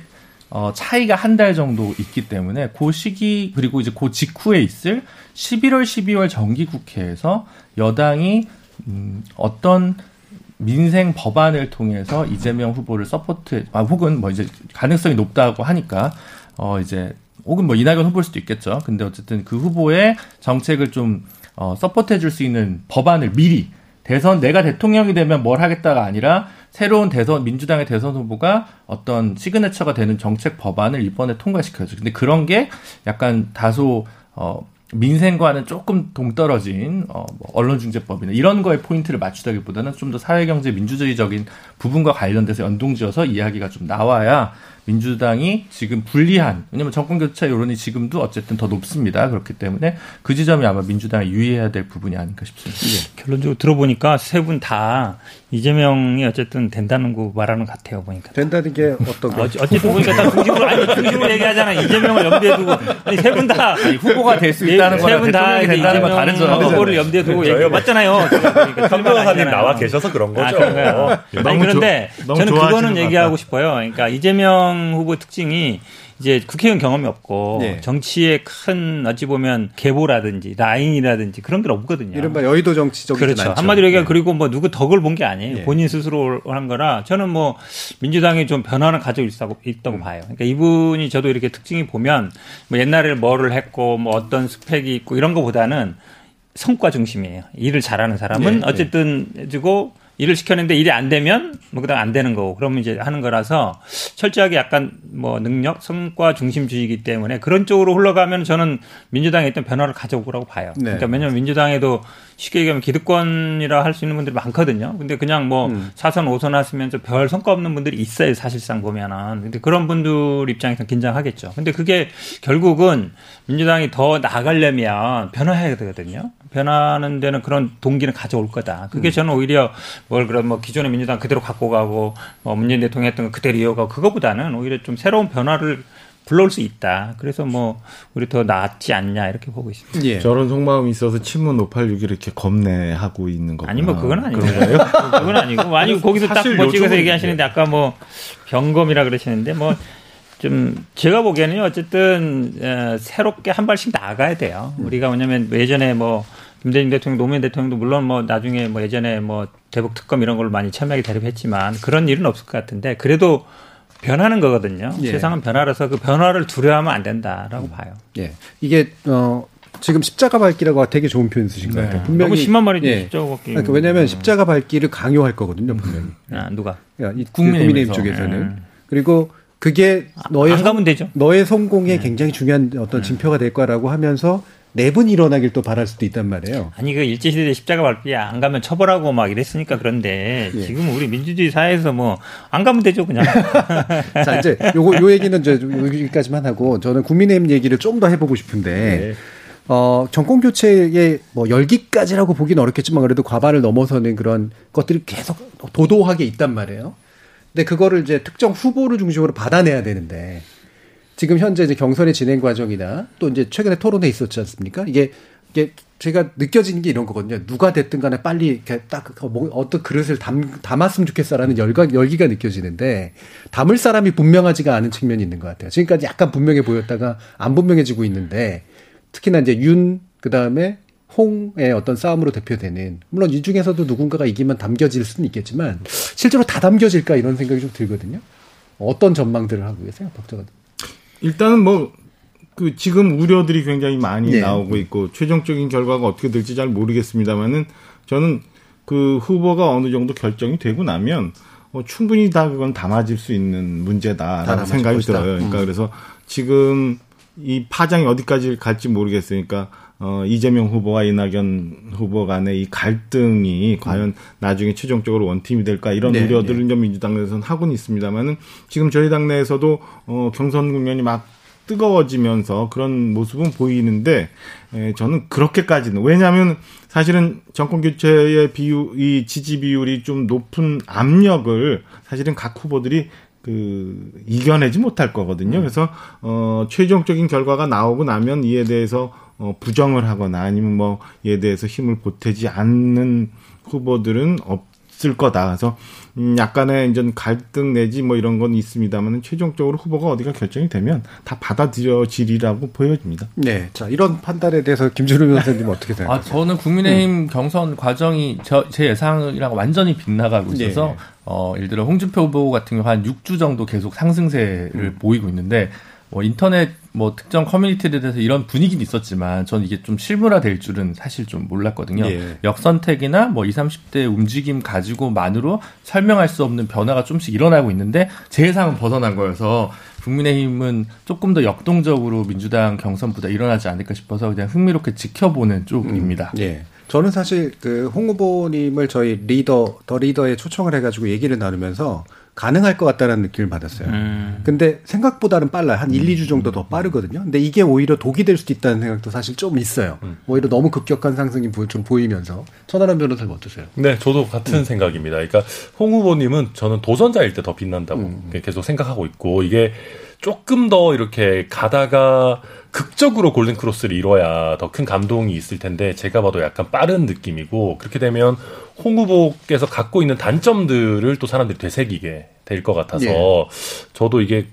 어, 차이가 한 달 정도 있기 때문에 그 시기 그리고 이제 그 직후에 있을 11월 12월 정기국회에서 여당이 음, 어떤 민생 법안을 통해서 이재명 후보를 support, 아, 혹은 뭐 이제 가능성이 높다고 하니까, 어, 이제, 혹은 뭐 이낙연 후보일 수도 있겠죠. 근데 어쨌든 그 후보의 정책을 좀, 어, support해 줄 수 있는 법안을 미리, 대선, 내가 대통령이 되면 뭘 하겠다가 아니라, 새로운 대선, 민주당의 대선 후보가 어떤 signature가 되는 정책 법안을 이번에 통과시켜야죠. 근데 그런 게 약간 다소, 어, 민생과는 조금 동떨어진 어, 뭐 언론중재법이나 이런 거에 포인트를 맞추다기보다는 좀 더 사회경제 민주주의적인 부분과 관련돼서 연동지어서 이야기가 좀 나와야 민주당이 지금 불리한 왜냐하면 정권 교체 여론이 지금도 어쨌든 더 높습니다. 그렇기 때문에 그 지점이 아마 민주당이 유의해야 될 부분이 아닐까 싶습니다. 예. 결론적으로 들어보니까 세 분 다 이재명이 어쨌든 된다는 거 말하는 것 같아요 보니까. 된다는 게 어떤 거? 어쨌든 보니까 다 중심으로 아니 중심으로 얘기하잖아. 이재명을 염두에 두고 아니 세 분 다 후보가 될 수 있다는 거랑 세분다 이재명 다른 점 후보를 염두에 두고 얘기 맞잖아요. 그러니까 변호사님 나와 계셔서 그런 거죠. 아, 아니 그런데 저는 그거는 얘기하고 싶어요. 그러니까 이재명 이재명 후보 특징이 이제 국회의원 경험이 없고 네. 정치에 큰 어찌 보면 계보라든지 라인이라든지 그런 게 없거든요. 이른바 여의도 정치적인 그렇죠. 한마디로 얘기하면 네. 그리고 뭐 누구 덕을 본 게 아니에요. 네. 본인 스스로 한 거라 저는 뭐 민주당이 좀 변화를 가지고 있다고, 있다고 음. 봐요. 그러니까 이분이 저도 이렇게 특징이 보면 뭐 옛날에 뭐를 했고 뭐 어떤 스펙이 있고 이런 거보다는 성과 중심이에요. 일을 잘하는 사람은 네, 네. 어쨌든 해주고 일을 시켰는데 일이 안 되면 뭐 그다음 안 되는 거고 그러면 이제 하는 거라서 철저하게 약간 뭐 능력 성과 중심주의이기 때문에 그런 쪽으로 흘러가면 저는 민주당에 있던 변화를 가져올 거라고 봐요. 네. 그러니까 왜냐하면 민주당에도 쉽게 얘기하면 기득권이라 할 수 있는 분들이 많거든요. 근데 그냥 뭐 음. 4선 5선 하시면서 별 성과 없는 분들이 있어요. 사실상 보면은. 근데 그런 분들 입장에서 긴장하겠죠. 근데 그게 결국은 민주당이 더 나가려면 변화해야 되거든요. 변하는 데는 그런 동기는 가져올 거다. 그게 음. 저는 오히려 뭘 그런 뭐 기존의 민주당 그대로 갖고 가고 뭐 문재인 대통령 했던 거 그대로 이어가고 그거보다는 오히려 좀 새로운 변화를 불러올 수 있다. 그래서 뭐 우리 더 낫지 않냐 이렇게 보고 있습니다. 예. 저런 속마음이 있어서 친문 586이 이렇게 겁내하고 있는 거 아니 뭐 그건 아니고 그건 아니고 아니 거기서 딱뭐 찍어서 얘기하시는데 아까 뭐 병검이라 그러시는데 뭐 좀 제가 보기에는 어쨌든 새롭게 한 발씩 나가야 돼요. 우리가 뭐냐면 예전에 뭐 김대중 대통령, 노무현 대통령도 물론 뭐 나중에 뭐 예전에 뭐 대북 특검 이런 걸로 많이 첨예하게 대립했지만 그런 일은 없을 것 같은데 그래도 변하는 거거든요. 예. 세상은 변화라서 그 변화를 두려워하면 안 된다라고 음. 봐요. 예. 이게 어 지금 십자가 밟기라고 되게 좋은 표현 쓰신 것 같아요. 네. 분명히 너무 심한 말이죠. 예. 십자가 밟기. 그러니까 왜냐하면 십자가 밟기를 강요할 거거든요. 분명히. 아, 누가? 이 국민의힘 쪽에서는. 네. 그리고 그게 너의 안 가면 되죠. 너의 성공에 네. 굉장히 중요한 어떤 네. 진표가 될 거라고 하면서 내분 일어나길 또 바랄 수도 있단 말이에요. 아니 그 일제 시대 십자가 밟기 안 가면 처벌하고 막 이랬으니까 그런데 예. 지금 우리 민주주의 사회에서 뭐 안 가면 되죠 그냥. 자 이제 요거 요 얘기는 이제 여기까지만 하고 저는 국민의힘 얘기를 좀 더 해보고 싶은데. 네. 어, 정권 교체의 뭐 열기까지라고 보기는 어렵겠지만 그래도 과반을 넘어서는 그런 것들이 계속 도도하게 있단 말이에요. 근데 그거를 이제 특정 후보를 중심으로 받아내야 되는데 지금 현재 이제 경선의 진행 과정이나 또 이제 최근에 토론회 있었지 않습니까? 이게 이게 제가 느껴지는 게 이런 거거든요. 누가 됐든 간에 빨리 이렇게 딱그뭐 어떤 그릇을 담, 담았으면 좋겠어라는 열과, 열기가 느껴지는데 담을 사람이 분명하지가 않은 측면이 있는 것 같아요. 지금까지 약간 분명해 보였다가 안 분명해지고 있는데 특히나 이제 윤, 그 다음에 홍의 어떤 싸움으로 대표되는 물론 이 중에서도 누군가가 이기면 담겨질 수는 있겠지만 실제로 다 담겨질까 이런 생각이 좀 들거든요. 어떤 전망들을 하고 계세요, 박정환? 일단은 뭐, 그 지금 우려들이 굉장히 많이 네. 나오고 있고, 최종적인 결과가 어떻게 될지 잘 모르겠습니다만은, 저는 그 후보가 어느 정도 결정이 되고 나면, 어, 충분히 다 그건 담아질 수 있는 문제다라는 생각이 것이다. 들어요. 그러니까 음. 그래서 지금 이 파장이 어디까지 갈지 모르겠으니까 어, 이재명 후보와 이낙연 후보 간의 이 갈등이 과연 나중에 최종적으로 원팀이 될까 이런 네, 우려들을 네. 민주당 내에서는 하고는 있습니다만은 지금 저희 당내에서도 어, 경선 국면이 막 뜨거워지면서 그런 모습은 보이는데 에, 저는 그렇게까지는 왜냐하면 사실은 정권 교체의 비율 이 지지 비율이 좀 높은 압력을 사실은 각 후보들이 그 이겨내지 못할 거거든요. 음. 그래서 어 최종적인 결과가 나오고 나면 이에 대해서 어 부정을 하거나 아니면 뭐 이에 대해서 힘을 보태지 않는 후보들은 없을 거다. 그래서 음 약간의 이제 갈등 내지 뭐 이런 건 있습니다만은 최종적으로 후보가 어디가 결정이 되면 다 받아들여지리라고 보여집니다. 네. 자, 이런 판단에 대해서 김준우 변호사님 어떻게 생각하세요? 아, 저는 국민의힘 음. 경선 과정이 저, 제 예상이랑 완전히 빗나가고 있어서 네. 어, 예를 들어 홍준표 후보 같은 경우 한 6주 정도 계속 상승세를 음. 보이고 있는데 뭐 인터넷 뭐 특정 커뮤니티에 대해서 이런 분위기는 있었지만 저는 이게 좀 실물화될 줄은 사실 좀 몰랐거든요. 예. 역선택이나 뭐 20, 30대 움직임 가지고만으로 설명할 수 없는 변화가 좀씩 일어나고 있는데 제 예상은 벗어난 거여서 국민의힘은 조금 더 역동적으로 민주당 경선보다 일어나지 않을까 싶어서 그냥 흥미롭게 지켜보는 쪽입니다. 음. 예. 저는 사실 그 홍 후보님을 저희 리더 더 리더에 초청을 해가지고 얘기를 나누면서 가능할 것 같다는 느낌을 받았어요. 음. 근데 생각보다는 빨라요. 한 1, 2주 정도 더 빠르거든요. 근데 이게 오히려 독이 될 수도 있다는 생각도 사실 좀 있어요. 음. 오히려 너무 급격한 상승이 좀 보이면서. 천하람 변호사님 어떠세요? 네, 저도 같은 음. 생각입니다. 그러니까 홍 후보님은 저는 도전자일 때 더 빛난다고 음. 계속 생각하고 있고 이게 조금 더 이렇게 가다가 극적으로 골든 크로스를 이뤄야 더 큰 감동이 있을 텐데 제가 봐도 약간 빠른 느낌이고 그렇게 되면 홍 후보께서 갖고 있는 단점들을 또 사람들이 되새기게 될 것 같아서 예. 저도 이게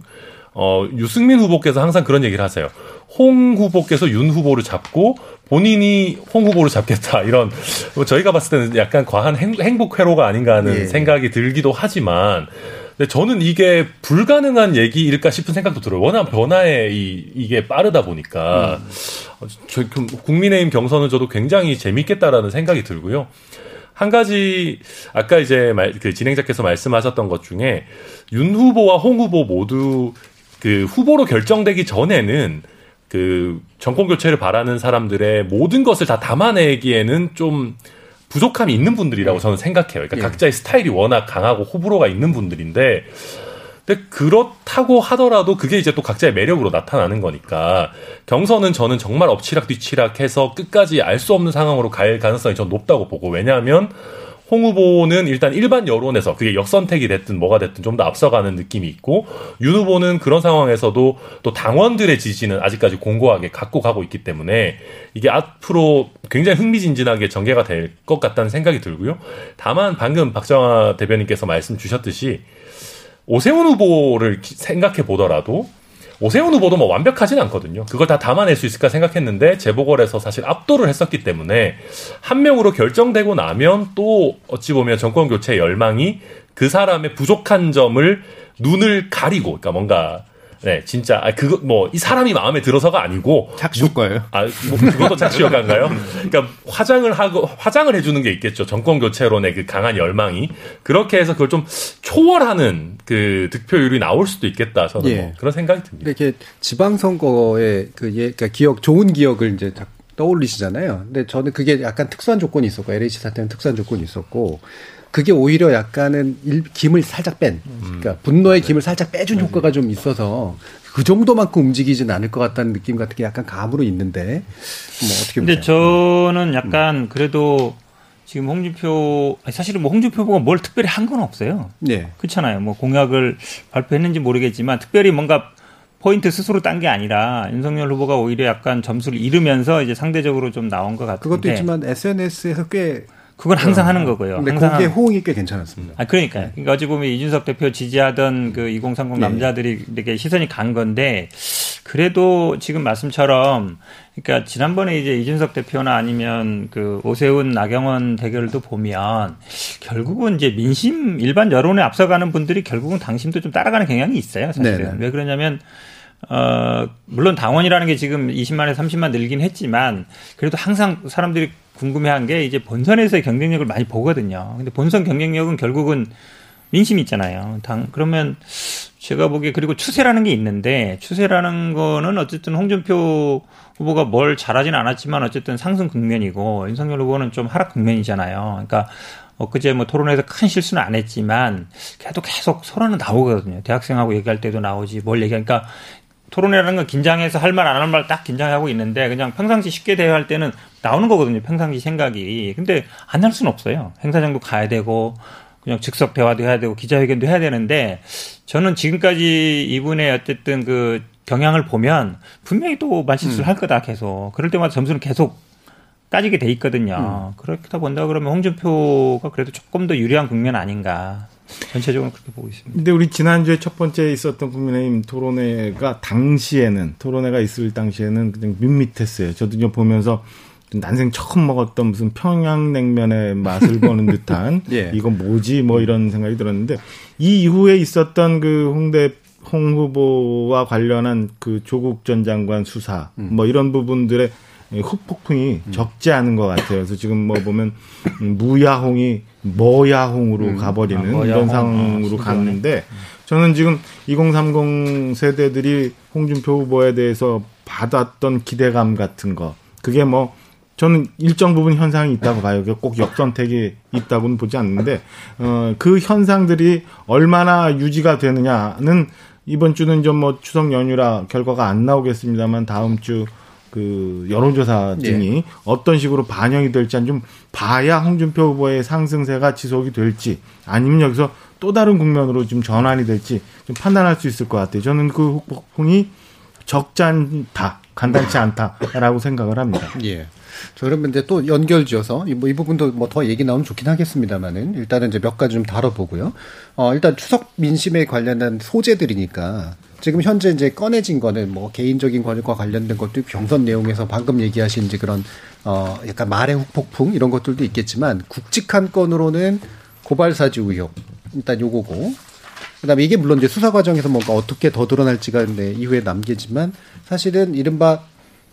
어 유승민 후보께서 항상 그런 얘기를 하세요. 홍 후보께서 윤 후보를 잡고 본인이 홍 후보를 잡겠다 이런 뭐 저희가 봤을 때는 약간 과한 행, 복 회로가 아닌가 하는 예. 생각이 들기도 하지만 근데 저는 이게 불가능한 얘기일까 싶은 생각도 들어요. 워낙 변화에 이, 이게 빠르다 보니까. 음. 저, 국민의힘 경선은 저도 굉장히 재밌겠다라는 생각이 들고요. 한 가지 아까 이제 말, 그 진행자께서 말씀하셨던 것 중에 윤 후보와 홍 후보 모두 그 후보로 결정되기 전에는 그 정권 교체를 바라는 사람들의 모든 것을 다 담아내기에는 좀 부족함이 있는 분들이라고 네. 저는 생각해요. 그러니까 예. 각자의 스타일이 워낙 강하고 호불호가 있는 분들인데 근데 그렇다고 하더라도 그게 이제 또 각자의 매력으로 나타나는 거니까 경선은 저는 정말 엎치락 뒤치락 해서 끝까지 알 수 없는 상황으로 갈 가능성이 전 높다고 보고 왜냐하면 홍 후보는 일단 일반 여론에서 그게 역선택이 됐든 뭐가 됐든 좀 더 앞서가는 느낌이 있고 윤 후보는 그런 상황에서도 또 당원들의 지지는 아직까지 공고하게 갖고 가고 있기 때문에 이게 앞으로 굉장히 흥미진진하게 전개가 될 것 같다는 생각이 들고요. 다만 방금 박정화 대변인께서 말씀 주셨듯이 오세훈 후보를 생각해 보더라도 오세훈 후보도 뭐 완벽하진 않거든요. 그걸 다 담아낼 수 있을까 생각했는데 재보궐에서 사실 압도를 했었기 때문에 한 명으로 결정되고 나면 또 어찌 보면 정권 교체 열망이 그 사람의 부족한 점을 눈을 가리고 그러니까 뭔가 네, 진짜 아 그거 뭐 이 사람이 마음에 들어서가 아니고 착시 효과예요. 아, 뭐 그것도 착시 효과인가요? 그러니까 화장을 하고 화장을 해주는 게 있겠죠. 정권 교체론의 그 강한 열망이 그렇게 해서 그걸 좀 초월하는 그 득표율이 나올 수도 있겠다. 저는 예. 뭐 그런 생각이 듭니다. 이렇게 지방 선거의 그 예, 그러니까 기억 좋은 기억을 이제 떠올리시잖아요. 근데 저는 그게 약간 특수한 조건이 있었고 LH 사태는 특수한 조건이 있었고 그게 오히려 약간은 일, 김을 살짝 뺀, 그러니까 분노의 김을 살짝 빼준 맞아요. 효과가 좀 있어서 그 정도만큼 움직이진 않을 것 같다는 느낌 같은 게 약간 감으로 있는데 뭐 어떻게 근데 보세요? 저는 약간 그래도 지금 홍준표 사실은 뭐 홍준표 후보가 뭘 특별히 한 건 없어요. 네. 그렇잖아요. 뭐 공약을 발표했는지 모르겠지만 특별히 뭔가 포인트 스스로 딴 게 아니라 윤석열 후보가 오히려 약간 점수를 잃으면서 이제 상대적으로 좀 나온 것 같은데. 그것도 있지만 SNS에서 꽤 그건 항상 어. 하는 거고요. 근데 항상 거기에 호응이 꽤 괜찮았습니다. 아, 그러니까요. 그러니까 어찌 보면 이준석 대표 지지하던 그 2030 남자들이 이렇게 시선이 간 건데, 그래도 지금 말씀처럼, 그러니까 지난번에 이제 이준석 대표나 아니면 그 오세훈 나경원 대결도 보면, 결국은 이제 민심, 일반 여론에 앞서가는 분들이 결국은 당심도 좀 따라가는 경향이 있어요. 사실은. 네네. 왜 그러냐면, 어, 물론 당원이라는 게 지금 20만에 30만 늘긴 했지만, 그래도 항상 사람들이 궁금해한 게 이제 본선에서의 경쟁력을 많이 보거든요. 근데 본선 경쟁력은 결국은 민심 있잖아요. 당 그러면 제가 보기에 그리고 추세라는 게 있는데 추세라는 거는 어쨌든 홍준표 후보가 뭘 잘하진 않았지만 어쨌든 상승 국면이고 윤석열 후보는 좀 하락 국면이잖아요. 그러니까 엊그제 뭐 토론에서 큰 실수는 안 했지만 그래도 계속 소란은 나오거든요. 대학생하고 얘기할 때도 나오지 뭘 얘기하니까 그러니까 토론이라는 건 긴장해서 할 말 안 할 말 딱 긴장하고 있는데 그냥 평상시 쉽게 대화할 때는 나오는 거거든요. 평상시 생각이. 근데 안 할 수는 없어요. 행사장도 가야 되고 그냥 즉석 대화도 해야 되고 기자회견도 해야 되는데 저는 지금까지 이분의 어쨌든 그 경향을 보면 분명히 또 말실수를 음. 할 거다 계속. 그럴 때마다 점수는 계속 따지게 돼 있거든요. 음. 그렇다 본다 그러면 홍준표가 그래도 조금 더 유리한 국면 아닌가. 전체적으로 그렇게 보고 있습니다. 근데 우리 지난주에 첫 번째 있었던 국민의힘 토론회가 당시에는 토론회가 있을 당시에는 그냥 밋밋했어요. 저도 좀 보면서 난생 처음 먹었던 무슨 평양냉면의 맛을 보는 듯한 예. 이건 뭐지 뭐 이런 생각이 들었는데 이 이후에 있었던 그 홍대 홍 후보와 관련한 그 조국 전 장관 수사 음. 뭐 이런 부분들의 후폭풍이 음. 적지 않은 것 같아요. 그래서 지금 뭐 보면 무야홍이 뭐야홍으로 음. 가버리는 아, 뭐 이런 상황으로 아, 갔는데 저는 지금 2030 세대들이 홍준표 후보에 대해서 받았던 기대감 같은 거 그게 뭐 저는 일정 부분 현상이 있다고 봐요. 꼭 역선택이 있다고는 보지 않는데 어, 그 현상들이 얼마나 유지가 되느냐는 이번 주는 좀 뭐 추석 연휴라 결과가 안 나오겠습니다만 다음 주 그 여론조사 등이 예. 어떤 식으로 반영이 될지 좀 봐야 홍준표 후보의 상승세가 지속이 될지 아니면 여기서 또 다른 국면으로 좀 전환이 될지 좀 판단할 수 있을 것 같아요. 저는 그 폭풍이 적지 않다, 간단치 않다라고 생각을 합니다. 예. 저 그러면 이제 또 연결 지어서 이, 뭐, 이 부분도 뭐 더 얘기 나오면 좋긴 하겠습니다만은 일단은 이제 몇 가지 좀 다뤄보고요. 어, 일단 추석 민심에 관련한 소재들이니까 지금 현재 이제 꺼내진 거는 뭐 개인적인 권익과 관련된 것도 경선 내용에서 방금 얘기하신 이제 그런 어, 약간 말의 후폭풍 이런 것들도 있겠지만 굵직한 건으로는 고발사주 의혹 일단 요거고 그다음에 이게 물론 이제 수사 과정에서 뭔가 어떻게 더 드러날지가 네, 이후에 남겠지만 사실은 이른바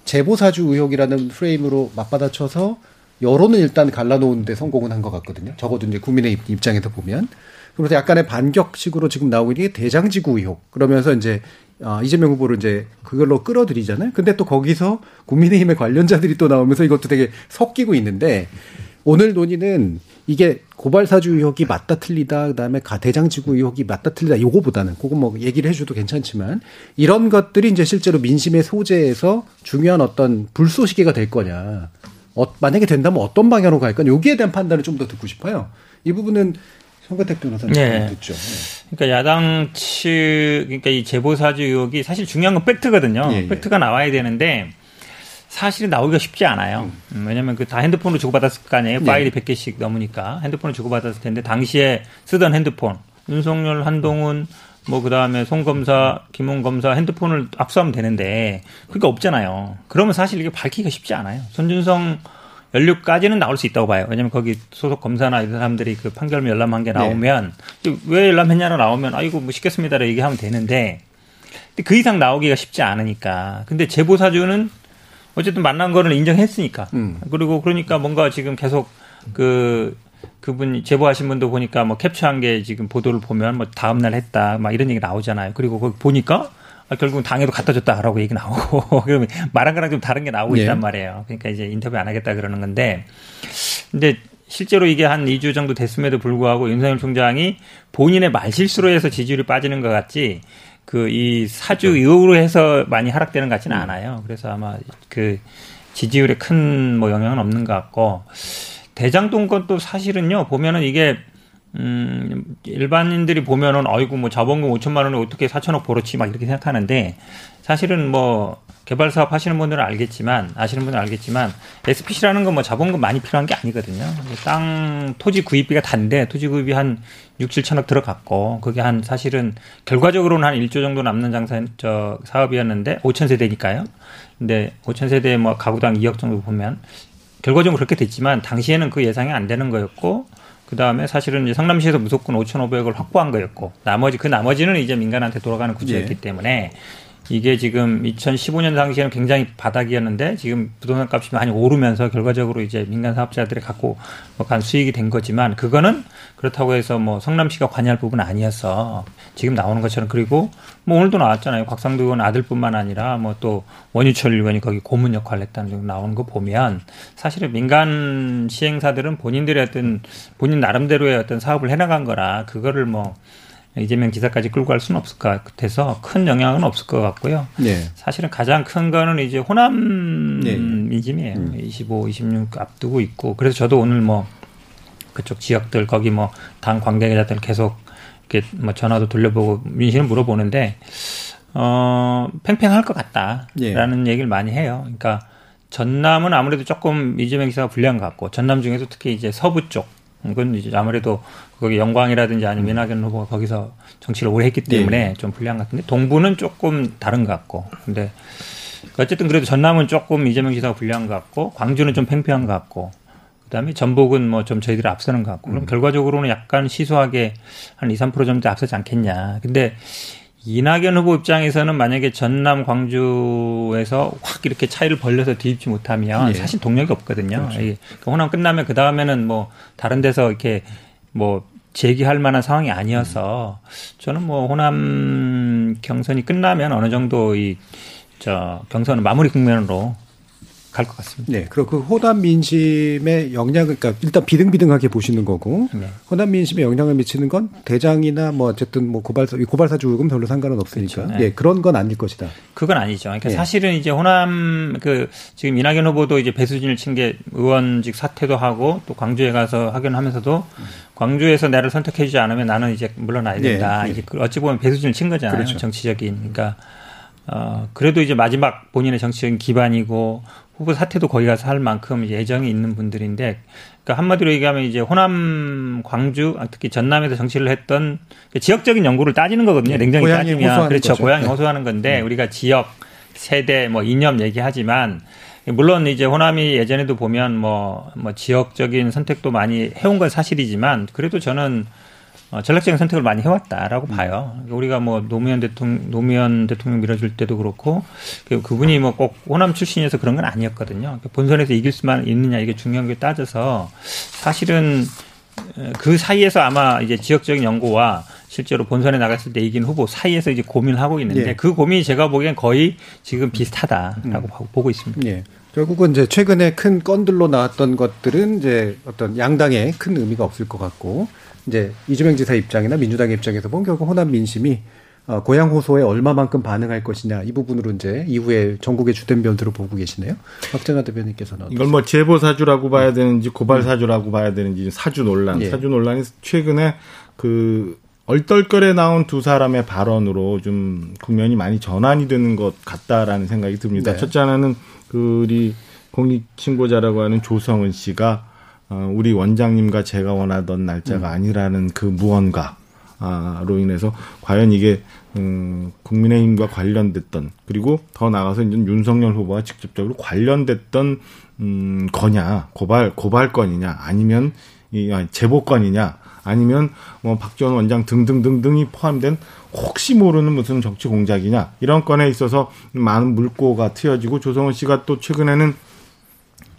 제보사주 의혹이라는 프레임으로 맞받아쳐서 여론은 일단 갈라놓은데 성공은 한 것 같거든요. 적어도 이제 국민의 입장에서 보면. 그래서 약간의 반격식으로 지금 나오고 있는 게 대장지구 의혹. 그러면서 이제 아, 이재명 후보를 이제 그걸로 끌어들이잖아요. 근데 또 거기서 국민의힘의 관련자들이 또 나오면서 이것도 되게 섞이고 있는데 오늘 논의는 이게 고발사주 의혹이 맞다 틀리다 그다음에 가대장지구 의혹이 맞다 틀리다 요거보다는 그거 뭐 얘기를 해줘도 괜찮지만 이런 것들이 이제 실제로 민심의 소재에서 중요한 어떤 불쏘시개가 될 거냐 어, 만약에 된다면 어떤 방향으로 갈까 여기에 대한 판단을 좀 더 듣고 싶어요 이 부분은 송가택 변호사님 네. 듣죠. 네. 그러니까 야당 측 그러니까 이 제보사주 의혹이 사실 중요한 건 팩트거든요. 예, 예. 팩트가 나와야 되는데 사실은 나오기가 쉽지 않아요. 음. 음 왜냐면 그 다 핸드폰으로 주고받았을 거 아니에요. 네. 파일이 100개씩 넘으니까 핸드폰으로 주고받았을 텐데 당시에 쓰던 핸드폰 윤석열, 한동훈 뭐 그다음에 송 검사, 김홍 검사 핸드폰을 압수하면 되는데 그게 없잖아요. 그러면 사실 이게 밝히기가 쉽지 않아요. 손준성 연류까지는 나올 수 있다고 봐요. 왜냐면 거기 소속 검사나 이런 사람들이 그 판결문 열람한 게 나오면 네. 왜 열람했냐로 나오면 아이고 뭐 쉽겠습니다라 얘기하면 되는데 그 이상 나오기가 쉽지 않으니까. 근데 제보 사주는 어쨌든 만난 거를 인정했으니까. 음. 그리고 그러니까 뭔가 지금 계속 그 그분 제보하신 분도 보니까 뭐 캡처한 게 지금 보도를 보면 뭐 다음 날 했다 막 이런 얘기 나오잖아요. 그리고 거기 보니까 아, 결국은 당에도 갖다 줬다라고 얘기 나오고 그러면 말한 거랑 좀 다른 게 나오고 네. 있단 말이에요. 그러니까 이제 인터뷰 안 하겠다 그러는 건데 근데 실제로 이게 한 2주 정도 됐음에도 불구하고 윤석열 총장이 본인의 말실수로 해서 지지율이 빠지는 것 같지 그 이 사주 의혹으로 해서 많이 하락되는 것 같지는 음. 않아요. 그래서 아마 그 지지율에 큰 뭐 영향은 없는 것 같고 대장동 건도 사실은요 보면은 이게 음 일반인들이 보면은 아이고 뭐 자본금 5천만 원에 어떻게 4천억 벌었지 막 이렇게 생각하는데 사실은 뭐 개발 사업 하시는 분들은 알겠지만 아시는 분들은 알겠지만 SPC라는 건 뭐 자본금 많이 필요한 게 아니거든요. 땅 토지 구입비가 단데 토지 구입이 한 6, 7천억 들어갔고 그게 한 사실은 결과적으로는 한 1조 정도 남는 장사 저 사업이었는데 5천 세대니까요. 근데 5천 세대 뭐 가구당 2억 정도 보면 결과적으로 그렇게 됐지만 당시에는 그 예상이 안 되는 거였고 그 다음에 사실은 이제 성남시에서 무조건 5,500을 확보한 거였고 나머지 그 나머지는 이제 민간한테 돌아가는 구조였기 예. 때문에 이게 지금 2015년 당시에는 굉장히 바닥이었는데 지금 부동산 값이 많이 오르면서 결과적으로 이제 민간 사업자들이 갖고 간 수익이 된 거지만 그거는 그렇다고 해서 뭐 성남시가 관여할 부분은 아니었어. 지금 나오는 것처럼 그리고 뭐 오늘도 나왔잖아요. 곽상도 의원 아들뿐만 아니라 뭐 또 원유철 의원이 거기 고문 역할을 했다는 등 나오는 거 보면 사실은 민간 시행사들은 본인들의 어떤 본인 나름대로의 어떤 사업을 해나간 거라 그거를 뭐 이재명 지사까지 끌고 갈 수는 없을 것 같아서 큰 영향은 없을 것 같고요. 네. 사실은 가장 큰 거는 이제 호남 네. 민심이에요. 음. 25, 26 앞두고 있고 그래서 저도 오늘 뭐 그쪽 지역들 거기 뭐 당 관계자들 계속 이렇게 뭐 전화도 돌려보고 민심을 물어보는데 어 팽팽할 것 같다라는 네. 얘기를 많이 해요. 그러니까 전남은 아무래도 조금 이재명 지사가 불리한 것 같고 전남 중에도 특히 이제 서부 쪽 그건 이제 아무래도 거기 영광이라든지 아니면 민하견 후보가 거기서 정치를 오래 했기 때문에 네. 좀 불리한 것 같은데 동부는 조금 다른 것 같고 근데 어쨌든 그래도 전남은 조금 이재명 지사가 불리한 것 같고 광주는 좀 팽팽한 것 같고 그다음에 전북은 뭐 좀 저희들이 앞서는 것 같고 그럼 음. 결과적으로는 약간 시소하게 한 2, 3% 정도 앞서지 않겠냐. 근데 이낙연 후보 입장에서는 만약에 전남 광주에서 확 이렇게 차이를 벌려서 뒤집지 못하면 예. 사실 동력이 없거든요. 그렇죠. 그러니까 호남 끝나면 그 다음에는 뭐 다른 데서 이렇게 뭐 제기할 만한 상황이 아니어서 저는 뭐 호남 경선이 끝나면 어느 정도 이 저 경선은 마무리 국면으로 갈 것 같습니다. 네. 그리고 그 호남 민심의 영향을, 그러니까 일단 비등비등하게 보시는 거고, 네. 호남 민심에 영향을 미치는 건 대장이나 뭐 어쨌든 뭐 고발사, 고발사 주금 별로 상관은 없으니까. 그렇죠. 네. 네. 그런 건 아닐 것이다. 그건 아니죠. 그러니까 네. 사실은 이제 호남 그 지금 이낙연 후보도 이제 배수진을 친 게 의원직 사퇴도 하고 또 광주에 가서 확인하면서도 광주에서 나를 선택해주지 않으면 나는 이제 물러나야 네. 된다. 네. 이게 어찌 보면 배수진을 친 거잖아요. 그렇죠. 정치적인. 그러니까 어, 그래도 이제 마지막 본인의 정치적인 기반이고 후보 사태도 거기 가서 할 만큼 예정이 있는 분들인데 그러니까 한마디로 얘기하면 이제 호남, 광주, 아, 특히 전남에서 정치를 했던 그 지역적인 연구를 따지는 거거든요. 네, 냉정히 따지면 그렇죠. 거죠. 고향이 네. 호소하는 건데 네. 우리가 지역, 세대, 뭐 이념 얘기하지만 물론 이제 호남이 예전에도 보면 뭐, 뭐 지역적인 선택도 많이 해온 건 사실이지만 그래도 저는 어, 전략적인 선택을 많이 해왔다라고 음. 봐요. 그러니까 우리가 뭐 노무현 대통령, 노무현 대통령 밀어줄 때도 그렇고 그 그분이 뭐 꼭 호남 출신이어서 그런 건 아니었거든요. 그러니까 본선에서 이길 수만 있느냐 이게 중요한 게 따져서 사실은 그 사이에서 아마 이제 지역적인 연구와 실제로 본선에 나갔을 때 이긴 후보 사이에서 이제 고민을 하고 있는데 예. 그 고민이 제가 보기엔 거의 지금 비슷하다라고 음. 보고 있습니다. 예. 결국은 이제 최근에 큰 건들로 나왔던 것들은 이제 어떤 양당에 큰 의미가 없을 것 같고 이제 이재명 지사 입장이나 민주당의 입장에서 보면 결국 호남 민심이 어, 고향 호소에 얼마만큼 반응할 것이냐 이 부분으로 이제 이후에 전국의 주된 변수로 보고 계시네요. 박정아 대변인께서는 이걸 뭐 제보 사주라고 봐야 되는지 고발 사주라고 음. 봐야 되는지 사주 논란, 예. 사주 논란이 최근에 그 얼떨결에 나온 두 사람의 발언으로 좀 국면이 많이 전환이 되는 것 같다라는 생각이 듭니다. 네. 첫째 하나는 그 우리 공익신고자라고 하는 조성은 씨가 어, 우리 원장님과 제가 원하던 날짜가 음. 아니라는 그 무언가 로 인해서 과연 이게 음, 국민의힘과 관련됐던 그리고 더 나가서 이제 윤석열 후보와 직접적으로 관련됐던 음, 거냐 고발 고발건이냐 아니면 이 제보건이냐 아니면 뭐 박지원 원장 등등등등이 포함된 혹시 모르는 무슨 정치 공작이냐 이런 건에 있어서 많은 물꼬가 트여지고 조성은 씨가 또 최근에는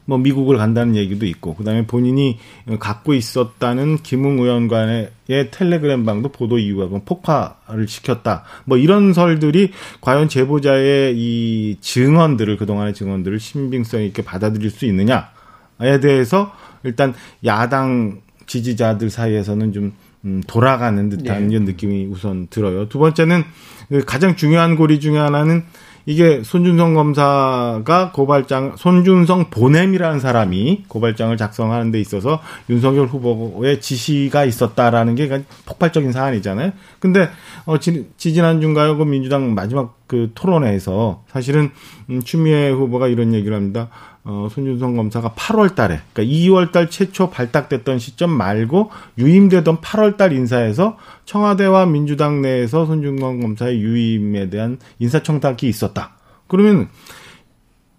뭐 미국을 간다는 얘기도 있고 그다음에 본인이 갖고 있었다는 김웅 의원관의 텔레그램 방도 보도 이유가 폭파를 시켰다. 뭐 이런 설들이 과연 제보자의 이 증언들을 그동안의 증언들을 신빙성 있게 받아들일 수 있느냐에 대해서 일단 야당 지지자들 사이에서는 좀 음, 돌아가는 듯한 네. 이런 느낌이 우선 들어요. 두 번째는 그 가장 중요한 고리 중에 하나는 이게 손준성 검사가 고발장 손준성 보냄이라는 사람이 고발장을 작성하는 데 있어서 윤석열 후보의 지시가 있었다라는 게 폭발적인 사안이잖아요. 근데 어 지, 지난주인가요? 그 민주당 마지막 그 토론회에서 사실은 음, 추미애 후보가 이런 얘기를 합니다. 어, 손준성 검사가 8월 달에, 그러니까 2월 달 최초 발탁됐던 시점 말고 유임되던 8월 달 인사에서 청와대와 민주당 내에서 손준성 검사의 유임에 대한 인사청탁이 있었다. 그러면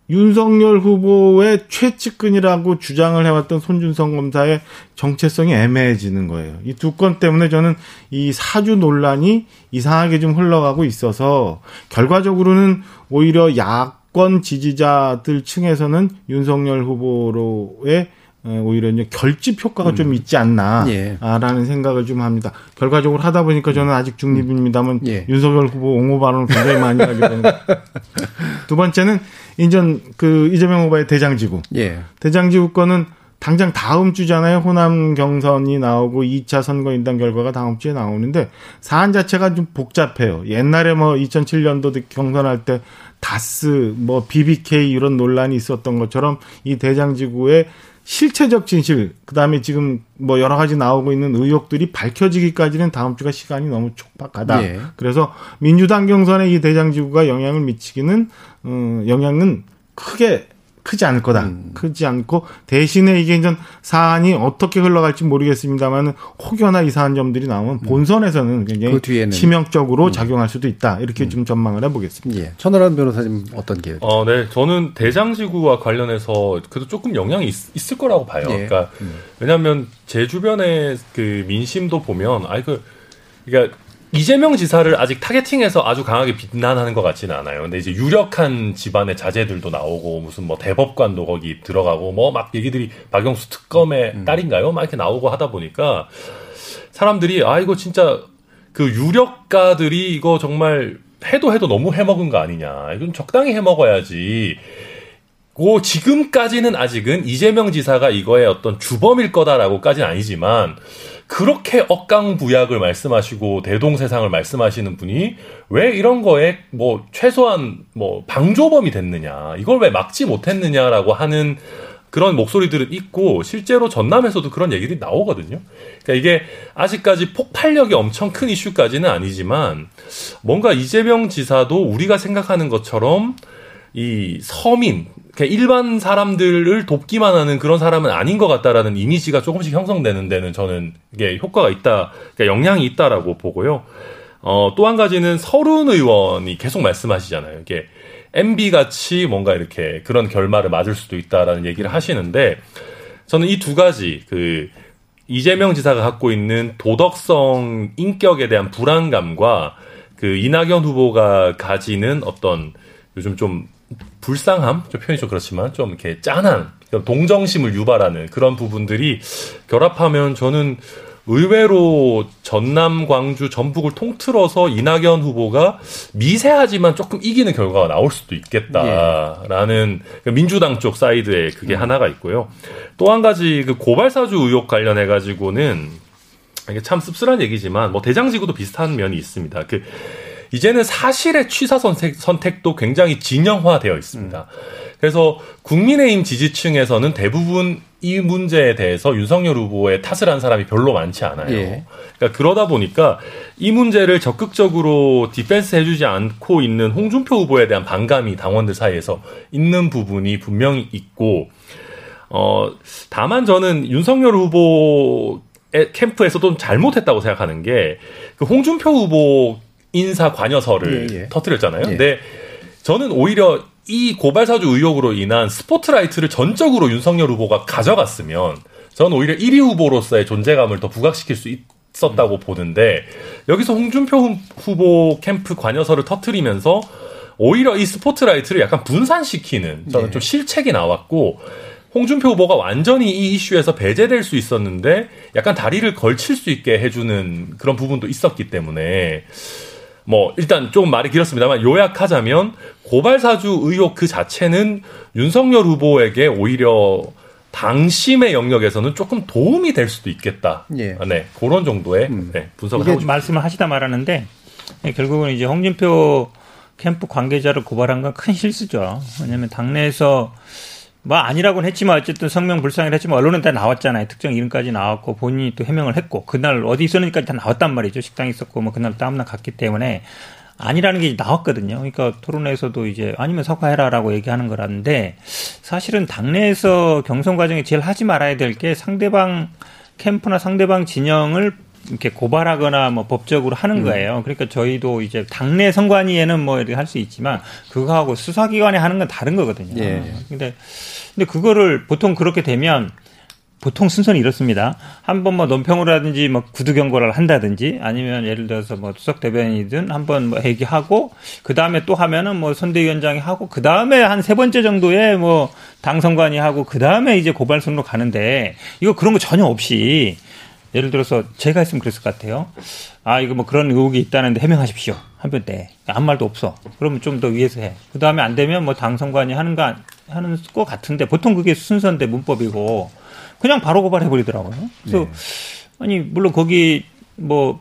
윤석열 후보의 최측근이라고 주장을 해왔던 손준성 검사의 정체성이 애매해지는 거예요. 이 두 건 때문에 저는 이 사주 논란이 이상하게 좀 흘러가고 있어서 결과적으로는 오히려 야권 지지자들 층에서는 윤석열 후보로의 오히려 이제 결집 효과가 음. 좀 있지 않나라는 예. 생각을 좀 합니다. 결과적으로 하다 보니까 저는 아직 중립입니다만 예. 윤석열 후보 옹호 발언을 굉장히 많이 하게 됩니다. 두 번째는 인전 그 이재명 후보의 대장지구. 예. 대장지구 건은 당장 다음 주잖아요. 호남 경선이 나오고 2차 선거인단 결과가 다음 주에 나오는데 사안 자체가 좀 복잡해요. 옛날에 뭐 2007년도 경선할 때 다스, 뭐 BBK 이런 논란이 있었던 것처럼 이 대장지구의 실체적 진실, 그 다음에 지금 뭐 여러 가지 나오고 있는 의혹들이 밝혀지기까지는 다음 주가 시간이 너무 촉박하다. 예. 그래서 민주당 경선에 이 대장지구가 영향을 미치기는, 어, 영향은 크게 크지 않을 거다. 음. 크지 않고 대신에 이게 이제 사안이 어떻게 흘러갈지 모르겠습니다만 혹여나 이상한 점들이 나오면 음. 본선에서는 굉장히 그 치명적으로 음. 작용할 수도 있다. 이렇게 음. 좀 전망을 해보겠습니다. 예. 천하람 변호사님 어떤 게? 어, 네, 저는 대장지구와 관련해서 그래도 조금 영향이 있, 을 거라고 봐요. 예. 그러니까 음. 왜냐하면 제 주변의 그 민심도 보면 아이 그 그러니까 이재명 지사를 아직 타겟팅해서 아주 강하게 비난하는 것 같지는 않아요. 근데 이제 유력한 집안의 자제들도 나오고 무슨 뭐 대법관도 거기 들어가고 뭐 막 얘기들이 박영수 특검의 음. 딸인가요? 막 이렇게 나오고 하다 보니까 사람들이 아 이거 진짜 그 유력가들이 이거 정말 해도 해도 너무 해먹은 거 아니냐. 이건 적당히 해먹어야지. 고 지금까지는 아직은 이재명 지사가 이거의 어떤 주범일 거다라고까지는 아니지만 그렇게 억강부약을 말씀하시고 대동세상을 말씀하시는 분이 왜 이런 거에 뭐 최소한 뭐 방조범이 됐느냐 이걸 왜 막지 못했느냐라고 하는 그런 목소리들은 있고 실제로 전남에서도 그런 얘기들이 나오거든요. 그러니까 이게 아직까지 폭발력이 엄청 큰 이슈까지는 아니지만 뭔가 이재명 지사도 우리가 생각하는 것처럼 이 서민 일반 사람들을 돕기만 하는 그런 사람은 아닌 것 같다라는 이미지가 조금씩 형성되는 데는 저는 이게 효과가 있다, 그러니까 영향이 있다라고 보고요. 어, 또 한 가지는 서른 의원이 계속 말씀하시잖아요. 이게 MB 같이 뭔가 이렇게 그런 결말을 맞을 수도 있다라는 얘기를 하시는데 저는 이 두 가지 그 이재명 지사가 갖고 있는 도덕성 인격에 대한 불안감과 그 이낙연 후보가 가지는 어떤 요즘 좀 불쌍함, 좀 표현이 좀 그렇지만 좀 이렇게 짠한 동정심을 유발하는 그런 부분들이 결합하면 저는 의외로 전남, 광주, 전북을 통틀어서 이낙연 후보가 미세하지만 조금 이기는 결과가 나올 수도 있겠다라는 예. 민주당 쪽 사이드에 그게 음. 하나가 있고요. 또 한 가지 그 고발사주 의혹 관련해 가지고는 이게 참 씁쓸한 얘기지만 뭐 대장지구도 비슷한 면이 있습니다. 그 이제는 사실의 취사 선택, 도 굉장히 진영화되어 있습니다. 음. 그래서 국민의힘 지지층에서는 대부분 이 문제에 대해서 윤석열 후보의 탓을 한 사람이 별로 많지 않아요. 예. 그러니까 그러다 보니까 이 문제를 적극적으로 defense 해주지 않고 있는 홍준표 후보에 대한 반감이 당원들 사이에서 있는 부분이 분명히 있고, 어, 다만 저는 윤석열 후보 캠프에서도 잘못했다고 생각하는 게, 그 홍준표 후보 인사 관여서를 예, 예. 터뜨렸잖아요. 예. 근데 저는 오히려 이 고발사주 의혹으로 인한 스포트라이트를 전적으로 윤석열 후보가 가져갔으면 저는 오히려 1위 후보로서의 존재감을 더 부각시킬 수 있었다고 음. 보는데 여기서 홍준표 후보 캠프 관여서를 터트리면서 오히려 이 스포트라이트를 약간 분산시키는 저는 예. 좀 실책이 나왔고 홍준표 후보가 완전히 이 이슈에서 배제될 수 있었는데 약간 다리를 걸칠 수 있게 해주는 그런 부분도 있었기 때문에 뭐 일단 조금 말이 길었습니다만 요약하자면 고발 사주 의혹 그 자체는 윤석열 후보에게 오히려 당심의 영역에서는 조금 도움이 될 수도 있겠다. 예. 네, 그런 정도의 음. 네, 분석을 하고 말씀을 하시다 말하는데 네, 결국은 이제 홍준표 캠프 관계자를 고발한 건 큰 실수죠. 왜냐하면 당내에서 뭐 아니라고는 했지만 어쨌든 성명 불상을 했지만 언론은 다 나왔잖아요. 특정 이름까지 나왔고 본인이 또 해명을 했고 그날 어디 있었는지까지 다 나왔단 말이죠. 식당에 있었고 뭐 그날 다음날 갔기 때문에 아니라는 게 나왔거든요. 그러니까 토론에서도 이제 아니면 사과해라라고 얘기하는 거라는데 사실은 당내에서 경선 과정에 제일 하지 말아야 될 게 상대방 캠프나 상대방 진영을 이렇게 고발하거나 뭐 법적으로 하는 음. 거예요. 그러니까 저희도 이제 당내 선관위에는 뭐 이렇게 할 수 있지만 그거하고 수사기관에 하는 건 다른 거거든요. 예. 근데 근데 그거를 보통 그렇게 되면 보통 순서는 이렇습니다. 한번 뭐 논평으로라든지 뭐 구두 경고를 한다든지 아니면 예를 들어서 뭐 수석 대변인이든 한번 뭐 얘기하고 그 다음에 또 하면은 뭐 선대위원장이 하고 그 다음에 한 세 번째 정도에 뭐 당선관이 하고 그 다음에 이제 고발선으로 가는데 이거 그런 거 전혀 없이 예를 들어서 제가 했으면 그랬을 것 같아요. 아 이거 뭐 그런 의혹이 있다는데 해명하십시오. 한번 때 아무 말도 없어. 그러면 좀 더 위에서 해. 그 다음에 안 되면 뭐 당선관이 하는 거 하는 것 같은데 보통 그게 순서인데 문법이고 그냥 바로 고발해 버리더라고요. 그래서 네. 아니 물론 거기 뭐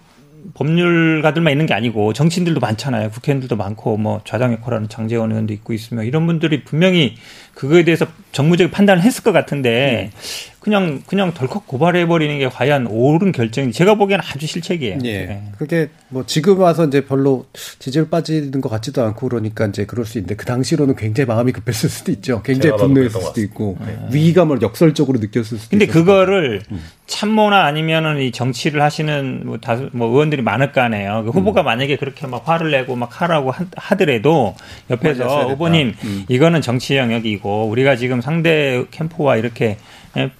법률가들만 있는 게 아니고 정치인들도 많잖아요. 국회의원들도 많고 뭐 좌장의 코라는 장재원 의원도 있고 있으며 이런 분들이 분명히 그거에 대해서 정무적인 판단을 했을 것 같은데 네. 그냥 그냥 덜컥 고발해 버리는 게 과연 옳은 결정이 제가 보기에는 아주 실책이에요. 예. 네. 그게 뭐 지금 와서 이제 별로 지지를 빠지는 것 같지도 않고 그러니까 이제 그럴 수 있는데 그 당시로는 굉장히 마음이 급했을 수도 있죠. 굉장히 분노했을 수도 있고 네. 위기감을 역설적으로 느꼈을 수도. 근데 그거를 음. 참모나 아니면은 이 정치를 하시는 뭐, 다, 뭐 의원들이 많을 거 아니에요. 그 후보가 음. 만약에 그렇게 막 화를 내고 막 하라고 하더라도 옆에서 후보님 음. 이거는 정치 영역이고 우리가 지금 상대 캠프와 이렇게 예,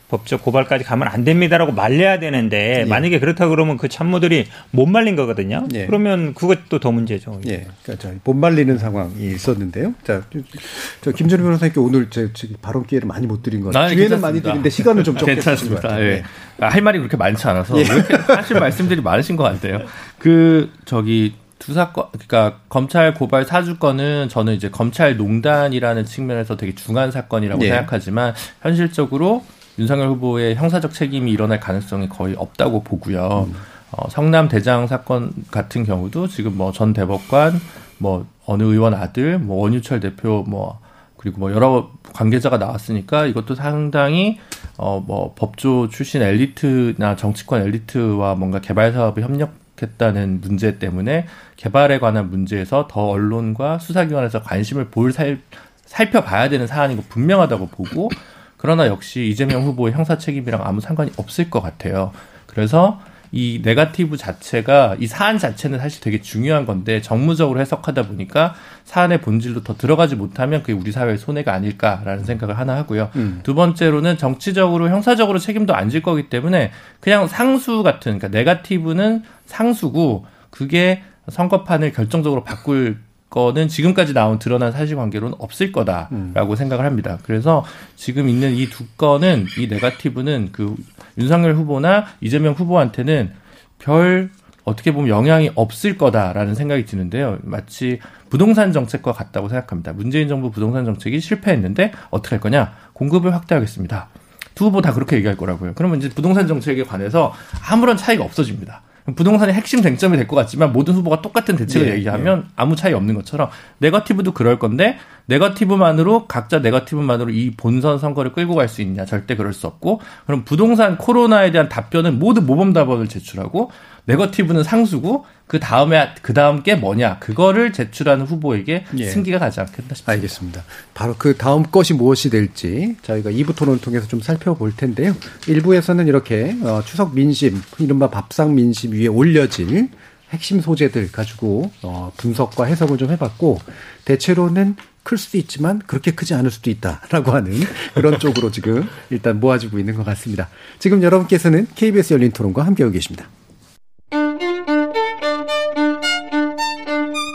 법적 고발까지 가면 안 됩니다라고 말려야 되는데 예. 만약에 그렇다 그러면 그 참모들이 못 말린 거거든요. 예. 그러면 그것도 더 문제죠. 예, 그러니까 못 말리는 상황이 있었는데요. 자, 저 김준우 변호사님께 오늘 제 발언 기회를 많이 못 드린 거예요. 기회는 많이 드린데 시간을 좀 적게 괜찮습니다. 예. 아, 할 말이 그렇게 많지 않아서 예. 사실 말씀들이 많으신 것 같아요. 그 저기 두 사건, 그러니까 검찰 고발 사주건은 저는 이제 검찰 농단이라는 측면에서 되게 중한 사건이라고 예. 생각하지만 현실적으로 윤석열 후보의 형사적 책임이 일어날 가능성이 거의 없다고 보고요. 음. 어, 성남 대장 사건 같은 경우도 지금 뭐 전 대법관, 뭐 어느 의원 아들, 뭐 원유철 대표, 뭐 그리고 뭐 여러 관계자가 나왔으니까 이것도 상당히 어 뭐 법조 출신 엘리트나 정치권 엘리트와 뭔가 개발 사업에 협력했다는 문제 때문에 개발에 관한 문제에서 더 언론과 수사기관에서 관심을 볼 살, 살펴봐야 되는 사안이고 분명하다고 보고 그러나 역시 이재명 후보의 형사 책임이랑 아무 상관이 없을 것 같아요. 그래서 이 네가티브 자체가 이 사안 자체는 사실 되게 중요한 건데 정무적으로 해석하다 보니까 사안의 본질로 더 들어가지 못하면 그게 우리 사회의 손해가 아닐까라는 생각을 하나 하고요. 음. 두 번째로는 정치적으로 형사적으로 책임도 안 질 거기 때문에 그냥 상수 같은 그러니까 네가티브는 상수고 그게 선거판을 결정적으로 바꿀 거는 지금까지 나온 드러난 사실관계로는 없을 거다라고 음. 생각을 합니다. 그래서 지금 있는 이 두 건은 이 네가티브는 그 윤석열 후보나 이재명 후보한테는 별 어떻게 보면 영향이 없을 거다라는 생각이 드는데요. 마치 부동산 정책과 같다고 생각합니다. 문재인 정부 부동산 정책이 실패했는데 어떻게 할 거냐? 공급을 확대하겠습니다. 두 후보 다 그렇게 얘기할 거라고요. 그러면 이제 부동산 정책에 관해서 아무런 차이가 없어집니다. 부동산의 핵심 쟁점이 될 것 같지만 모든 후보가 똑같은 대책을 예, 얘기하면 예. 아무 차이 없는 것처럼 네거티브도 그럴 건데 네거티브만으로 각자 네거티브만으로 이 본선 선거를 끌고 갈 수 있냐 절대 그럴 수 없고 그럼 부동산 코로나에 대한 답변은 모두 모범 답안을 제출하고 네거티브는 상수고 그 다음에 그 다음 게 뭐냐 그거를 제출하는 후보에게 예. 승기가 가지 않겠나 싶습니다. 알겠습니다. 바로 그 다음 것이 무엇이 될지 저희가 2부 토론을 통해서 좀 살펴볼 텐데요. 1부에서는 이렇게 어, 추석 민심, 이른바 밥상 민심 위에 올려질 핵심 소재들 가지고 어, 분석과 해석을 좀 해봤고 대체로는 클 수도 있지만 그렇게 크지 않을 수도 있다라고 하는 그런 쪽으로 지금 일단 모아지고 있는 것 같습니다. 지금 여러분께서는 KBS 열린 토론과 함께하고 계십니다.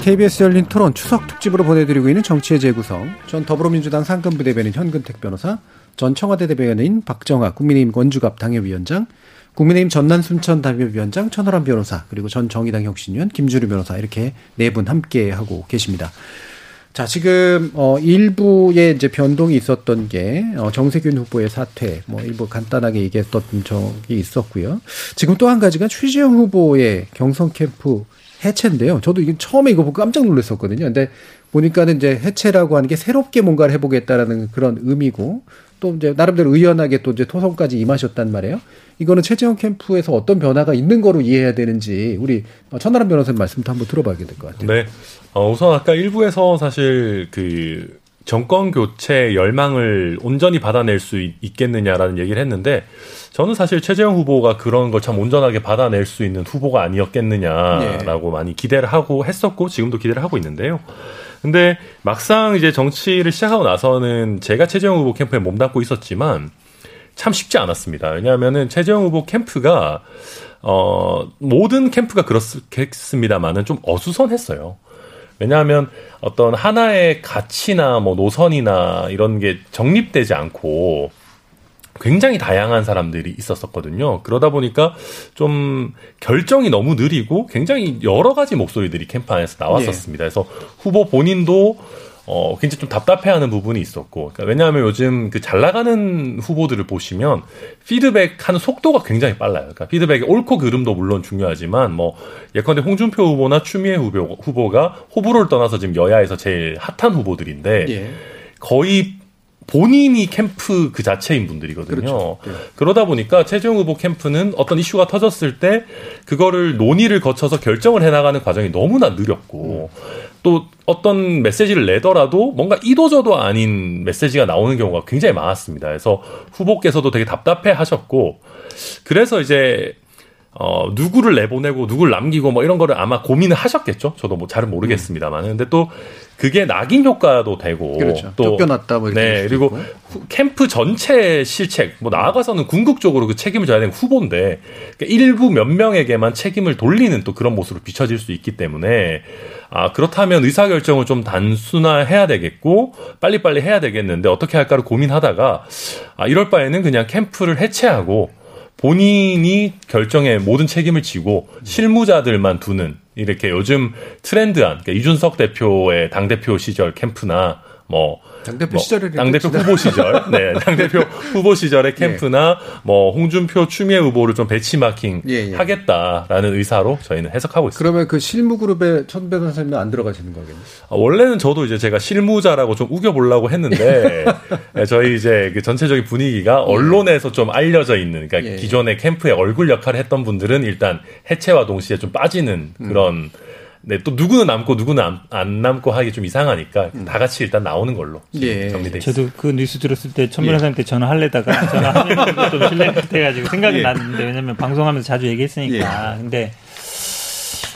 KBS 열린 토론 추석 특집으로 보내드리고 있는 정치의 재구성. 전 더불어민주당 상근부 대변인 현근택 변호사, 전 청와대 대변인 박정아 국민의힘 권주갑 당협위원장, 국민의힘 전남 순천 당협위원장 천하람 변호사, 그리고 전 정의당 혁신위원 김주류 변호사 이렇게 네 분 함께 하고 계십니다. 자, 지금 어 일부의 이제 변동이 있었던 게 어, 정세균 후보의 사퇴, 뭐 일부 간단하게 얘기했던 적이 있었고요. 지금 또 한 가지가 최재형 후보의 경선 캠프 해체인데요. 저도 이게 처음에 이거 보고 깜짝 놀랐었거든요. 근데 보니까는 이제 해체라고 하는 게 새롭게 뭔가를 해보겠다라는 그런 의미고 또 이제 나름대로 의연하게 또 이제 토성까지 임하셨단 말이에요. 이거는 최재형 캠프에서 어떤 변화가 있는 거로 이해해야 되는지 우리 천하람 변호사님 말씀도 한번 들어봐야 될 것 같아요. 네. 어, 우선 아까 일부에서 사실 그 정권 교체 열망을 온전히 받아낼 수 있겠느냐라는 얘기를 했는데 저는 사실 최재형 후보가 그런 걸 참 온전하게 받아낼 수 있는 후보가 아니었겠느냐라고 네. 많이 기대를 하고 했었고 지금도 기대를 하고 있는데요. 근데 막상 이제 정치를 시작하고 나서는 제가 최재형 후보 캠프에 몸담고 있었지만 참 쉽지 않았습니다. 왜냐하면은 최재형 후보 캠프가 어 모든 캠프가 그렇겠습니다만은 좀 어수선했어요. 왜냐하면 어떤 하나의 가치나 뭐 노선이나 이런 게 정립되지 않고 굉장히 다양한 사람들이 있었었거든요. 그러다 보니까 좀 결정이 너무 느리고 굉장히 여러 가지 목소리들이 캠프 안에서 나왔었습니다. 네. 그래서 후보 본인도 어, 굉장히 좀 답답해하는 부분이 있었고, 그러니까 왜냐하면 요즘 그 잘 나가는 후보들을 보시면 피드백 하는 속도가 굉장히 빨라요. 그러니까 피드백의 옳고 그름도 물론 중요하지만, 뭐, 예컨대 홍준표 후보나 추미애 후보, 후보가 호불호를 떠나서 지금 여야에서 제일 핫한 후보들인데, 예. 거의 본인이 캠프 그 자체인 분들이거든요. 그렇죠. 네. 그러다 보니까 최재형 후보 캠프는 어떤 이슈가 터졌을 때 그거를 논의를 거쳐서 결정을 해나가는 과정이 너무나 느렸고 음. 또 어떤 메시지를 내더라도 뭔가 이도저도 아닌 메시지가 나오는 경우가 굉장히 많았습니다. 그래서 후보께서도 되게 답답해 하셨고 그래서 이제 어, 누구를 내보내고 누구를 남기고 뭐 이런 거를 아마 고민을 하셨겠죠. 저도 뭐 잘은 모르겠습니다만. 근데 또 그게 낙인 효과도 되고 그렇죠. 또 쫓겨났다 뭐 네, 그리고 후, 캠프 전체 실책 뭐 나아가서는 궁극적으로 그 책임을 져야 되는 후보인데 그러니까 일부 몇 명에게만 책임을 돌리는 또 그런 모습으로 비춰질 수 있기 때문에 아, 그렇다면 의사 결정을 좀 단순화해야 되겠고, 빨리빨리 해야 되겠는데, 어떻게 할까를 고민하다가, 아, 이럴 바에는 그냥 캠프를 해체하고, 본인이 결정에 모든 책임을 지고 실무자들만 두는 이렇게 요즘 트렌드한 그러니까 이준석 대표의 당 대표 시절 캠프나 뭐 당대표 뭐 시절에 당대표 후보 시절, 네, 당대표 후보 시절의 예. 캠프나 예. 뭐 홍준표 추미애 후보를 좀 배치마킹 예, 예. 하겠다라는 의사로 저희는 해석하고 있습니다. 그러면 그 실무 그룹에 천 변호사님은 안 들어가시는 거겠네요. 아, 원래는 저도 이제 제가 실무자라고 좀 우겨 보려고 했는데 네, 저희 이제 그 전체적인 분위기가 예. 언론에서 좀 알려져 있는 그러니까 예. 기존의 캠프의 얼굴 역할을 했던 분들은 일단 해체와 동시에 좀 빠지는 그런 음. 네, 또 누구는 남고 누구는 안, 안 남고 하기 좀 이상하니까 음. 다 같이 일단 나오는 걸로 예. 정리돼. 저도 그 뉴스 들었을 때 천문회사한테 예. 전화하려다가 전화하면 좀 실례 같아가지고 생각이 예. 났는데 왜냐면 방송하면서 자주 얘기했으니까. 예. 근데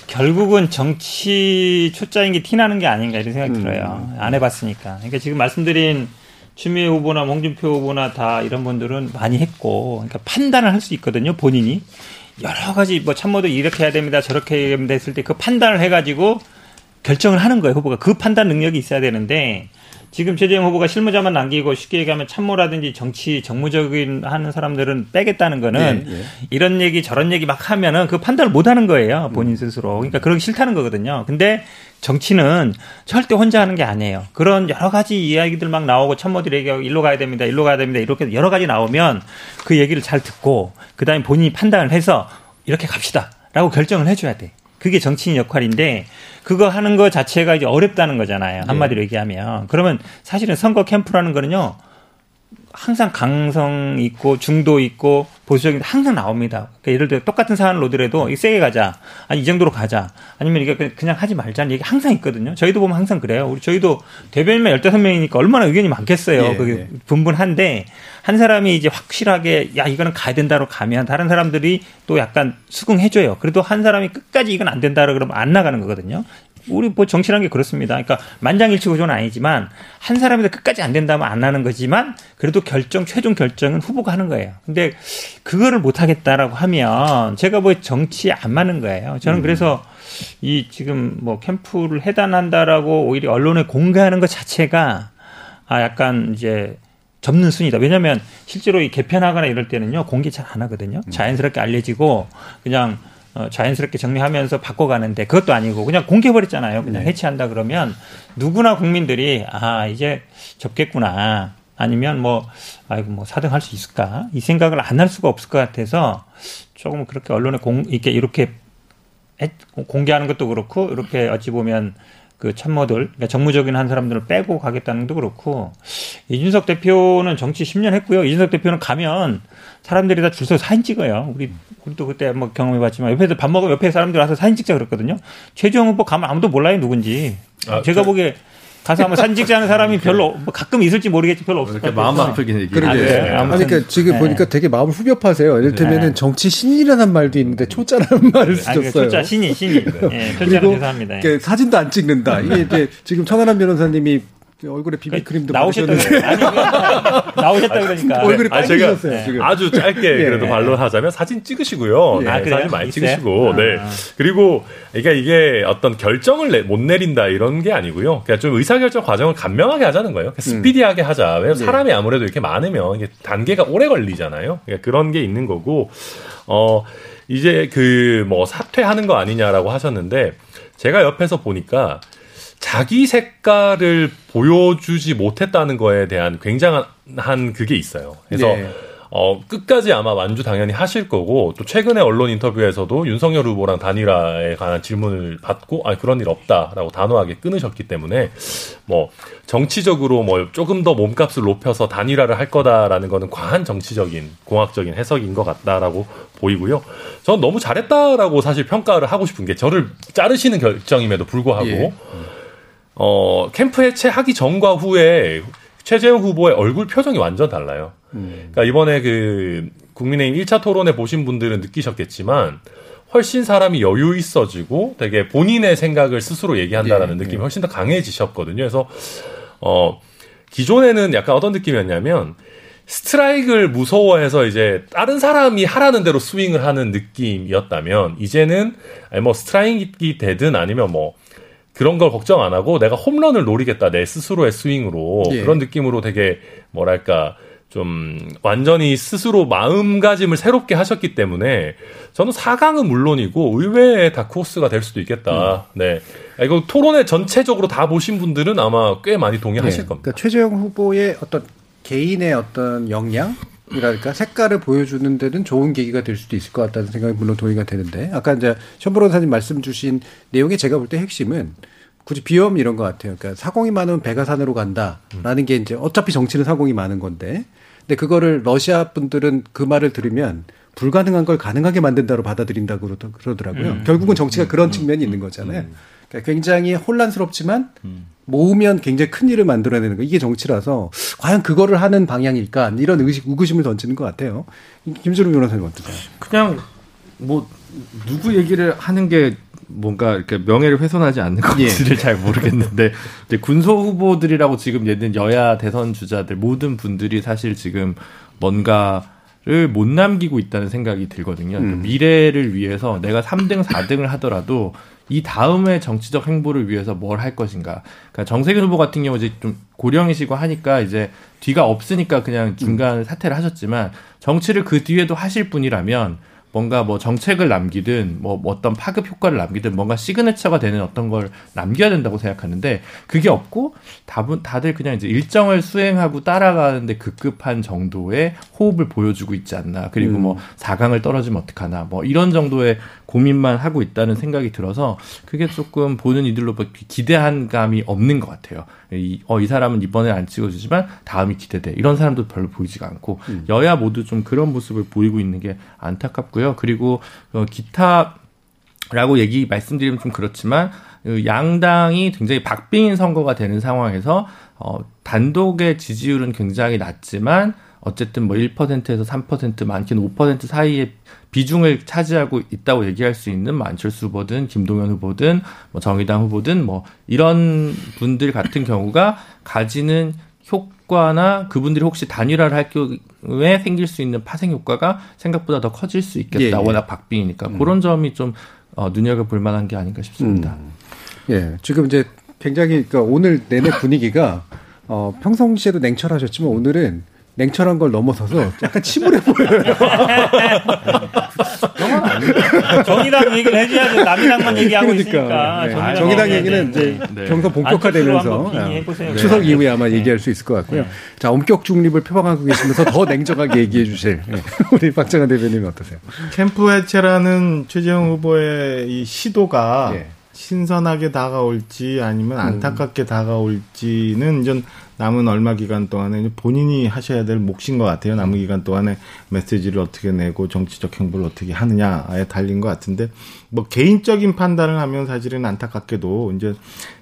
결국은 정치 초짜인 게 티나는 게 아닌가 이런 생각이 음. 들어요. 안 해봤으니까. 그러니까 지금 말씀드린 추미애 후보나 홍준표 후보나 다 이런 분들은 많이 했고, 그러니까 판단을 할 수 있거든요, 본인이. 여러 가지 뭐 참모도 이렇게 해야 됩니다. 저렇게 해야 됩니다 했을 때 그 판단을 해가지고 결정을 하는 거예요. 후보가 그 판단 능력이 있어야 되는데 지금 최재형 후보가 실무자만 남기고 쉽게 얘기하면 참모라든지 정치 정무적인 하는 사람들은 빼겠다는 거는 네, 네. 이런 얘기 저런 얘기 막 하면은 그 판단을 못 하는 거예요. 본인 스스로. 그러니까 그러기 싫다는 거거든요. 근데 정치는 절대 혼자 하는 게 아니에요. 그런 여러 가지 이야기들 막 나오고 참모들에게 일로 가야 됩니다. 일로 가야 됩니다. 이렇게 여러 가지 나오면 그 얘기를 잘 듣고 그다음에 본인이 판단을 해서 이렇게 갑시다. 라고 결정을 해줘야 돼. 그게 정치인 역할인데 그거 하는 거 자체가 이제 어렵다는 거잖아요. 한마디로 네. 얘기하면. 그러면 사실은 선거 캠프라는 거는요. 항상 강성 있고 중도 있고 보수적인 항상 나옵니다. 그러니까 예를 들어 똑같은 사안을 놓더라도 세게 가자. 아니 이 정도로 가자. 아니면 이게 그냥 하지 말자는 얘기 항상 있거든요. 저희도 보면 항상 그래요. 우리 저희도 대변인만 15명이니까 얼마나 의견이 많겠어요. 예, 그게 예. 분분한데 한 사람이 이제 확실하게 야 이거는 가야 된다로 가면 다른 사람들이 또 약간 수긍해줘요. 그래도 한 사람이 끝까지 이건 안 된다로 그러면 안 나가는 거거든요. 우리 뭐 정치라는 게 그렇습니다. 그러니까 만장일치 구조는 아니지만 한 사람이 끝까지 안 된다면 안 하는 거지만 그래도 결정 최종 결정은 후보가 하는 거예요. 근데 그거를 못 하겠다라고 하면 제가 뭐 정치에 안 맞는 거예요. 저는 음. 그래서 이 지금 뭐 캠프를 해단한다라고 오히려 언론에 공개하는 것 자체가 아 약간 이제 접는 순이다. 왜냐하면 실제로 이 개편하거나 이럴 때는요 공개 잘 안 하거든요. 음. 자연스럽게 알려지고 그냥 어, 자연스럽게 정리하면서 바꿔가는데 그것도 아니고 그냥 공개버렸잖아요. 그냥 네. 해체한다 그러면 누구나 국민들이 아 이제 접겠구나 아니면 뭐 아이고 뭐 사등 할 수 있을까 이 생각을 안 할 수가 없을 것 같아서 조금 그렇게 언론에 공 이렇게 이렇게 공개하는 것도 그렇고 이렇게 어찌 보면 그 참모들, 그러니까 정무적인 한 사람들을 빼고 가겠다는 것도 그렇고 이준석 대표는 정치 10년 했고요. 이준석 대표는 가면 사람들이 다 줄 서서 사진 찍어요. 우리 우리도 그때 뭐 경험해봤지만 옆에서 밥 먹으면 옆에 사람들 와서 사진 찍자 그랬거든요. 최종 후보 가면 아무도 몰라요 누군지. 아, 제가 저... 보기에 가서 한번 사진 찍자는 사람이 별로 뭐 가끔 있을지 모르겠지 별로 없을 것 같아요. 마음 아프긴 얘기. 그러게. 네. 아니, 그러니까 지금 네. 보니까 되게 마음 후벼파세요. 이를테면은 네. 정치 신이라는 말도 있는데 초짜라는 말을 쓰셨어요. 아니, 초짜 신이 신이. 네, 그리고 죄송합니다. 사진도 안 찍는다. 이게 이제 지금 천하람 변호사님이 얼굴에 비비 크림도 나오셨다 아니 나오셨다 그러니까 얼굴이 빨개졌어요 아, 지금 아주 짧게 예. 그래도 반론하자면 사진 찍으시고요. 예. 네, 아, 사진 많이 있어요? 찍으시고 아. 네 그리고 그러니까 이게 어떤 결정을 내, 못 내린다 이런 게 아니고요. 그냥 좀 의사결정 과정을 간명하게 하자는 거예요. 그러니까 스피디하게 하자. 왜냐면 예. 사람이 아무래도 이렇게 많으면 이게 단계가 오래 걸리잖아요. 그러니까 그런 게 있는 거고 어 이제 그 뭐 사퇴하는 거 아니냐라고 하셨는데 제가 옆에서 보니까. 자기 색깔을 보여주지 못했다는 거에 대한 굉장한 그게 있어요. 그래서 네. 어, 끝까지 아마 완주 당연히 하실 거고, 또 최근에 언론 인터뷰에서도 윤석열 후보랑 단일화에 관한 질문을 받고, 아, 그런 일 없다라고 단호하게 끊으셨기 때문에, 뭐, 정치적으로 뭐, 조금 더 몸값을 높여서 단일화를 할 거다라는 거는 과한 정치적인, 공학적인 해석인 것 같다라고 보이고요. 전 너무 잘했다라고 사실 평가를 하고 싶은 게, 저를 자르시는 결정임에도 불구하고, 예. 어, 캠프 해체하기 전과 후에 최재형 후보의 얼굴 표정이 완전 달라요. 음. 그러니까 이번에 그 국민의힘 1차 토론에 보신 분들은 느끼셨겠지만 훨씬 사람이 여유 있어지고 되게 본인의 생각을 스스로 얘기한다라는 예, 느낌이 예. 훨씬 더 강해지셨거든요. 그래서 어 기존에는 약간 어떤 느낌이었냐면 스트라이크를 무서워해서 이제 다른 사람이 하라는 대로 스윙을 하는 느낌이었다면 이제는 아니 뭐 스트라이크이 되든 아니면 뭐 그런 걸 걱정 안 하고 내가 홈런을 노리겠다 내 스스로의 스윙으로 예. 그런 느낌으로 되게 뭐랄까 좀 완전히 스스로 마음가짐을 새롭게 하셨기 때문에 저는 4강은 물론이고 의외의 다크호스가 될 수도 있겠다. 음. 네. 아, 이거 토론회 전체적으로 다 보신 분들은 아마 꽤 많이 동의하실 네. 겁니다. 그러니까 최재형 후보의 어떤 개인의 어떤 역량 이랄까 색깔을 보여주는 데는 좋은 계기가 될 수도 있을 것 같다는 생각이 물론 동의가 되는데 아까 이제 션브로사님 말씀 주신 내용에 제가 볼 때 핵심은 굳이 비염 이런 것 같아요. 그러니까 사공이 많으면 배가 산으로 간다라는 게 이제 어차피 정치는 사공이 많은 건데 근데 그거를 러시아 분들은 그 말을 들으면 불가능한 걸 가능하게 만든다로 받아들인다고 그러더라고요. 음. 결국은 정치가 그런 음. 측면이 있는 거잖아요. 음. 그러니까 굉장히 혼란스럽지만 음. 모으면 굉장히 큰 일을 만들어내는 거 이게 정치라서 과연 그거를 하는 방향일까 이런 의식 의구심을 던지는 것 같아요. 김수로 변호사님 어떠세요? 그냥 뭐 누구 얘기를 하는 게 뭔가 이렇게 명예를 훼손하지 않는 건지를 예. 잘 모르겠는데 군소 후보들이라고 지금 얘는 여야 대선 주자들 모든 분들이 사실 지금 뭔가를 못 남기고 있다는 생각이 들거든요. 음. 미래를 위해서 내가 3등, 4등을 하더라도 이 다음의 정치적 행보를 위해서 뭘 할 것인가. 그러니까 정세균 후보 같은 경우 이제 좀 고령이시고 하니까 이제 뒤가 없으니까 그냥 중간 음. 사퇴를 하셨지만 정치를 그 뒤에도 하실 분이라면 뭔가 뭐 정책을 남기든 뭐 어떤 파급 효과를 남기든 뭔가 시그네처가 되는 어떤 걸 남겨야 된다고 생각하는데 그게 없고 다분 다들 그냥 이제 일정을 수행하고 따라가는데 급급한 정도의 호흡을 보여주고 있지 않나 그리고 음. 뭐 4강을 떨어지면 어떡하나 뭐 이런 정도의 고민만 하고 있다는 생각이 들어서 그게 조금 보는 이들로 기대한 감이 없는 것 같아요. 이, 어, 이 사람은 이번에 안 찍어주지만 다음이 기대돼. 이런 사람도 별로 보이지가 않고 음. 여야 모두 좀 그런 모습을 보이고 있는 게 안타깝고요. 그리고 어, 기타라고 얘기 말씀드리면 좀 그렇지만 그 양당이 굉장히 박빙인 선거가 되는 상황에서 어, 단독의 지지율은 굉장히 낮지만 어쨌든 뭐 1%에서 3% 많게는 5% 사이에 비중을 차지하고 있다고 얘기할 수 있는 뭐 안철수 후보든 김동연 후보든 뭐 정의당 후보든 뭐 이런 분들 같은 경우가 가지는 효과 나 그분들이 혹시 단일화를 할 경우에 생길 수 있는 파생 효과가 생각보다 더 커질 수 있겠다. 예, 예. 워낙 박빙이니까 음. 그런 점이 좀 어, 눈여겨 볼 만한 게 아닌가 싶습니다. 음. 예, 지금 이제 굉장히 그러니까 오늘 내내 분위기가 어, 평상시에도 냉철하셨지만 오늘은 냉철한 걸 넘어서서 약간 침울해 보여요. 정의당 얘기를 해줘야죠. 남이당만 얘기하고 그러니까. 있으니까. 네. 정의당, 정의당 얘기 얘기는 이제 네. 경선 본격화되면서 네. 추석 이후에 아마 얘기할 수 있을 것 같고요. 네. 자, 엄격 중립을 표방하고 계시면서 더 냉정하게 얘기해 주실 네. 우리 박정환 대변인 어떠세요? 캠프 해체라는 최재형 후보의 이 시도가 예. 신선하게 다가올지 아니면 안타깝게 다가올지는 전 남은 얼마 기간 동안에 본인이 하셔야 될 몫인 것 같아요. 남은 기간 동안에 메시지를 어떻게 내고 정치적 행보를 어떻게 하느냐에 달린 것 같은데 뭐 개인적인 판단을 하면 사실은 안타깝게도 이제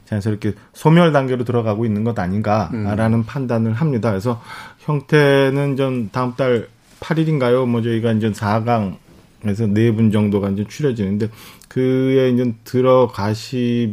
자연스럽게 소멸 단계로 들어가고 있는 것 아닌가라는 판단을 합니다. 그래서 형태는 전 다음 달 8일인가요? 뭐 저희가 이제 4강 에서 네 분 정도가 이제 추려지는데 그에 이제 들어가시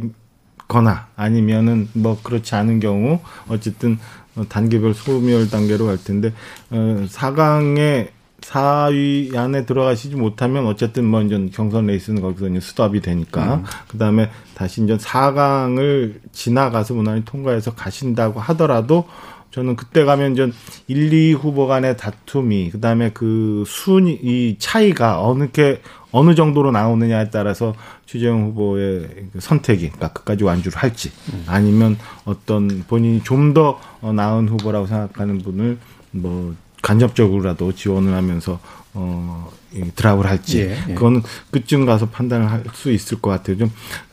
거나 아니면은 뭐 그렇지 않은 경우 어쨌든 어, 단계별 소멸 단계로 갈 텐데 어 4강에 4위 안에 들어가시지 못하면 어쨌든 뭐 이제 경선 레이스는 거기서 이제 스톱이 되니까. 그다음에 다시 이제 4강을 지나가서 무난히 통과해서 가신다고 하더라도 저는 그때 가면 전 1, 2 후보 간의 다툼이 그다음에 그 순위 이 차이가 어느 게 어느 정도로 나오느냐에 따라서 최재형 후보의 그 선택이 그러니까 끝까지 완주를 할지 아니면 어떤 본인이 좀 더 나은 후보라고 생각하는 분을 뭐 간접적으로라도 지원을 하면서 어, 이 드랍을 할지 예, 예. 그거는 그쯤 가서 판단을 할 수 있을 것 같아요.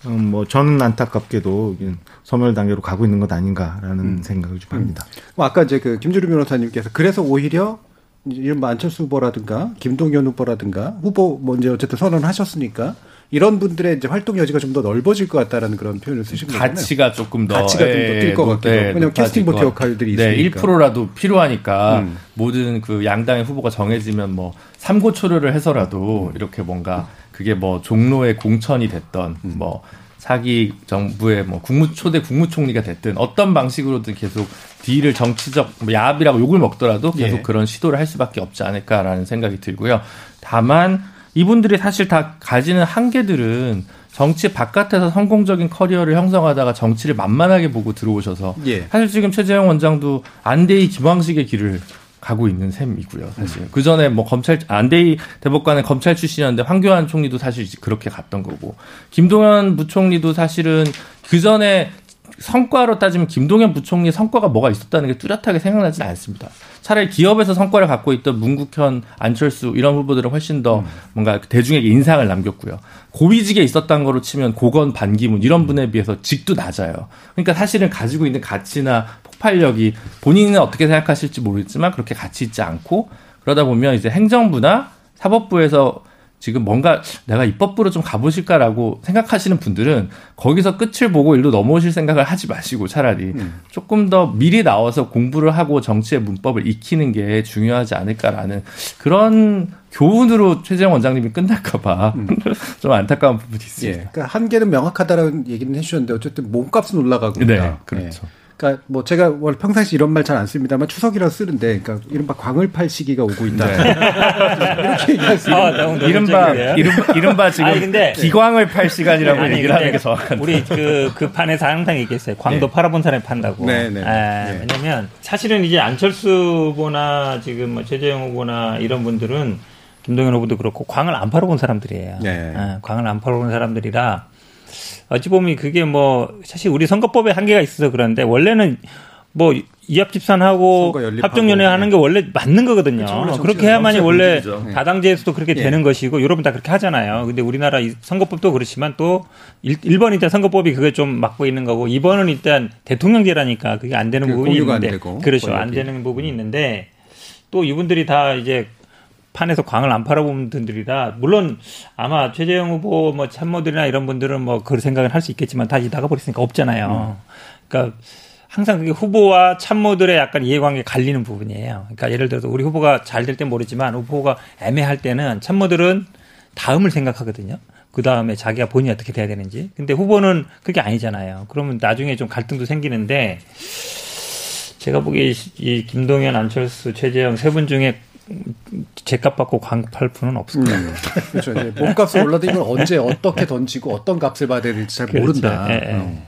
좀뭐 저는 안타깝게도 소멸 단계로 가고 있는 것 아닌가라는 음. 생각을 좀 합니다. 뭐 아까 이제 그 김주루 변호사님께서 그래서 오히려 이런 뭐 안철수 후보라든가 김동연 후보라든가 후보 뭐 이제 어쨌든 선언을 하셨으니까 이런 분들의 이제 활동 여지가 좀 더 넓어질 것 같다라는 그런 표현을 쓰신 거잖아요. 가치가 조금 더 가치가 좀더 뛸것 같기도 하고. 왜냐면 높아질 캐스팅 보트 역할들이 네, 있으니까. 1%라도 필요하니까 음. 모든 그 양당의 후보가 정해지면 뭐 삼고초려를 해서라도 음. 이렇게 뭔가 그게 뭐 종로의 공천이 됐던 음. 뭐 사기 정부의 뭐 국무 초대 국무총리가 됐든 어떤 방식으로든 계속 딜을 정치적 뭐 야합이라고 욕을 먹더라도 계속 예. 그런 시도를 할 수밖에 없지 않을까라는 생각이 들고요. 다만 이분들이 사실 다 가지는 한계들은 정치 바깥에서 성공적인 커리어를 형성하다가 정치를 만만하게 보고 들어오셔서 예. 사실 지금 최재형 원장도 안대희 김황식의 길을 가고 있는 셈이고요. 사실 그 전에 뭐 검찰 안대희 대법관은 검찰 출신이었는데 황교안 총리도 사실 그렇게 갔던 거고 김동연 부총리도 사실은 그 전에 성과로 따지면 김동연 부총리의 성과가 뭐가 있었다는 게 뚜렷하게 생각나지는 않습니다. 차라리 기업에서 성과를 갖고 있던 문국현, 안철수 이런 후보들은 훨씬 더 뭔가 대중에게 인상을 남겼고요. 고위직에 있었던 거로 치면 고건, 반기문 이런 분에 비해서 직도 낮아요. 그러니까 사실은 가지고 있는 가치나 폭발력이 본인은 어떻게 생각하실지 모르겠지만 그렇게 가치 있지 않고 그러다 보면 이제 행정부나 사법부에서 지금 뭔가 내가 입법부로 좀 가보실까라고 생각하시는 분들은 거기서 끝을 보고 일로 넘어오실 생각을 하지 마시고 차라리 조금 더 미리 나와서 공부를 하고 정치의 문법을 익히는 게 중요하지 않을까라는 그런 교훈으로 최재형 원장님이 끝날까봐 좀 안타까운 부분이 예. 있습니다. 그러니까 한계는 명확하다라는 얘기는 해주셨는데 어쨌든 몸값은 올라가고. 네, 그렇죠. 예. 그러니까 뭐 제가 원래 평상시 이런 말 잘 안 씁니다만 추석이라 쓰는데 그러니까 이른바 광을 팔 시기가 오고 있다. 이렇게 얘기할 수 있는 아, 이른바. 이른바, 이른바 지금 아니, 근데- 기광을 팔 시간이라고 아니, 얘기를 하는 게 정확한. 우리 그, 그 판에서 항상 얘기했어요. 광도 팔아본 사람이 판다고. 네, 네. 에, 네. 왜냐면 사실은 이제 안철수 후보나 지금 뭐 최재형 후보나 이런 분들은 김동연 후보도 그렇고 광을 안 팔아본 사람들이에요. 네. 에, 광을 안 팔아본 사람들이라 어찌 보면 그게 뭐 사실 우리 선거법에 한계가 있어서 그런데 원래는 뭐 이합 집산하고. 합종연회 하는 게 원래 맞는 거거든요. 그렇죠. 그렇게 해야만이 원래. 네. 다당제에서도 그렇게 예. 되는 것이고 여러분 다 그렇게 하잖아요. 근데 우리나라 이 선거법도 그렇지만 또 1, 번 일단 선거법이 그게 좀 막고 있는 거고 2번은 일단 대통령제라니까 그게 안 되는 그 부분이 공유가 안 있는데 되고, 그렇죠. 안 권력이. 되는 부분이 있는데 또 이분들이 다 이제 판에서 광을 안 팔아본 분들이라 물론 아마 최재형 후보 뭐 참모들이나 이런 분들은 뭐 그런 생각을 할수 있겠지만 다 나가 버렸으니까 없잖아요. 그러니까 항상 그게 후보와 참모들의 약간 이해관계 갈리는 부분이에요. 그러니까 예를 들어서 우리 후보가 잘될땐 모르지만 후보가 애매할 때는 참모들은 다음을 생각하거든요. 그 다음에 자기가 본인이 어떻게 돼야 되는지. 근데 후보는 그게 아니잖아요. 그러면 나중에 좀 갈등도 생기는데 제가 보기에 이 김동연, 안철수, 최재형 세 분 중에 제값 받고 광팔 분은 없을 거예요. 음. 그렇죠. 이제 몸값이 올라도 이걸 언제 어떻게 던지고 어떤 값을 받아야 될지 잘 그렇죠. 모른다. 예, 예. 어.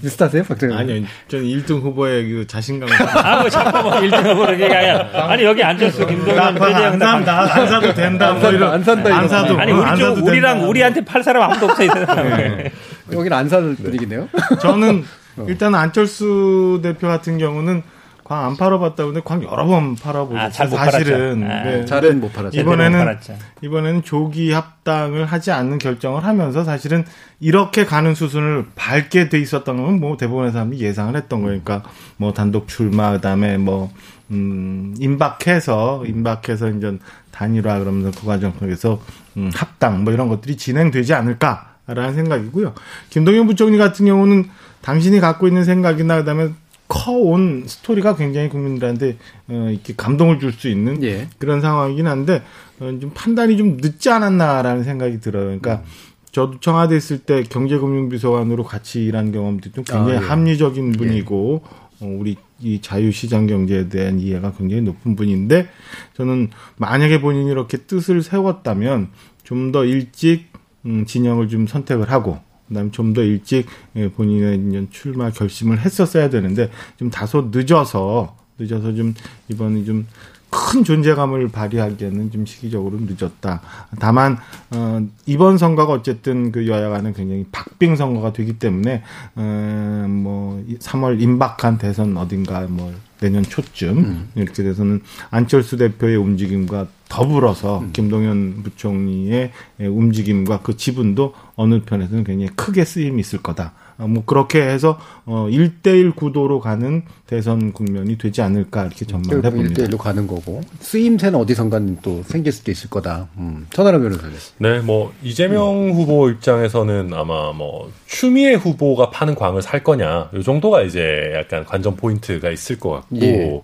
비슷하세요, 박정희? 아니요, 저는 1등 후보의 그 자신감. 아, 뭐 자꾸 뭐 1등 후보로 얘기하냐. 아니, 여기 안철수, 김동연, 배재영. 안 산다, 안 사도 된다. 안, 산다, 안 산다. 안 사도. 아니, 우리 쪽, 우리랑, 우리한테 팔 사람 아무도 없어, 이 사람. 네. 여기는 안 사는 분위기네요. 저는 일단 안철수 대표 같은 경우는 광 안 팔아봤다 근데 광 여러 번 팔아보고 아, 사실은 아, 네. 잘은 못 팔았죠. 이번에는 이번에는 조기 합당을 하지 않는 결정을 하면서 사실은 이렇게 가는 수순을 밟게 돼 있었던 건 뭐 대부분의 사람이 예상을 했던 거니까 뭐 단독 출마 그다음에 뭐 음, 임박해서 임박해서 이제 단일화 그러면서 그 과정 속에서 음, 합당 뭐 이런 것들이 진행되지 않을까라는 생각이고요. 김동연 부총리 같은 경우는 당신이 갖고 있는 생각이나 그다음에 커온 스토리가 굉장히 국민들한테 어, 이렇게 감동을 줄 수 있는 예. 그런 상황이긴 한데 어, 좀 판단이 좀 늦지 않았나라는 생각이 들어요. 그러니까 음. 저도 청와대 있을 때 경제금융비서관으로 같이 일한 경험도 좀 굉장히 아, 예. 합리적인 분이고 예. 어, 우리 이 자유시장 경제에 대한 이해가 굉장히 높은 분인데 저는 만약에 본인이 이렇게 뜻을 세웠다면 좀 더 일찍 음, 진영을 좀 선택을 하고 그다음에 좀 더 일찍 예, 본인의 출마 결심을 했었어야 되는데 좀 다소 늦어서 늦어서 좀 이번에 좀 큰 존재감을 발휘하기에는 좀 시기적으로 늦었다. 다만 어, 이번 선거가 어쨌든 그 여야 간에 굉장히 박빙 선거가 되기 때문에 어, 뭐 3월 임박한 대선 어딘가 뭐 내년 초쯤 음. 이렇게 돼서는 안철수 대표의 움직임과 더불어서 음. 김동연 부총리의 움직임과 그 지분도 어느 편에서는 굉장히 크게 쓰임이 있을 거다. 어, 뭐 그렇게 해서 어 1대1 구도로 가는 대선 국면이 되지 않을까 이렇게 전망을 해봅니다. 1대1로 가는 거고 쓰임새는 어디선가는 또 생길 수도 있을 거다. 음. 천하람 변호사님. 네, 뭐 이재명 음. 후보 입장에서는 아마 뭐 추미애 후보가 파는 광을 살 거냐 이 정도가 이제 약간 관전 포인트가 있을 것 같고 예.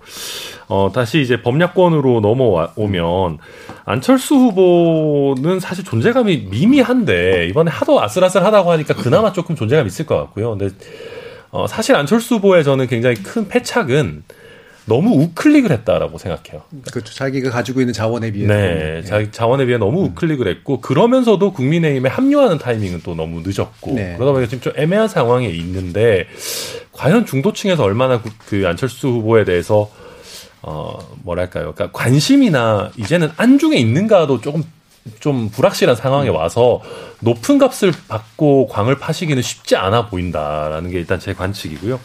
어 다시 이제 법약권으로 넘어오면 안철수 후보는 사실 존재감이 미미한데 이번에 하도 아슬아슬하다고 하니까 그나마 조금 존재감 있을 것 같고요. 근데 어, 사실 안철수 후보의 저는 굉장히 큰 패착은 너무 우클릭을 했다라고 생각해요. 그렇죠. 자기가 가지고 있는 자원에 비해서. 네, 자기 자원에 비해 너무 우클릭을 했고 그러면서도 국민의힘에 합류하는 타이밍은 또 너무 늦었고 네. 그러다 보니까 지금 좀 애매한 상황에 있는데 과연 중도층에서 얼마나 그, 그 안철수 후보에 대해서 어, 뭐랄까요. 그러니까 관심이나 이제는 안중에 있는가도 조금 좀 불확실한 상황에 와서 높은 값을 받고 광을 파시기는 쉽지 않아 보인다라는 게 일단 제 관측이고요.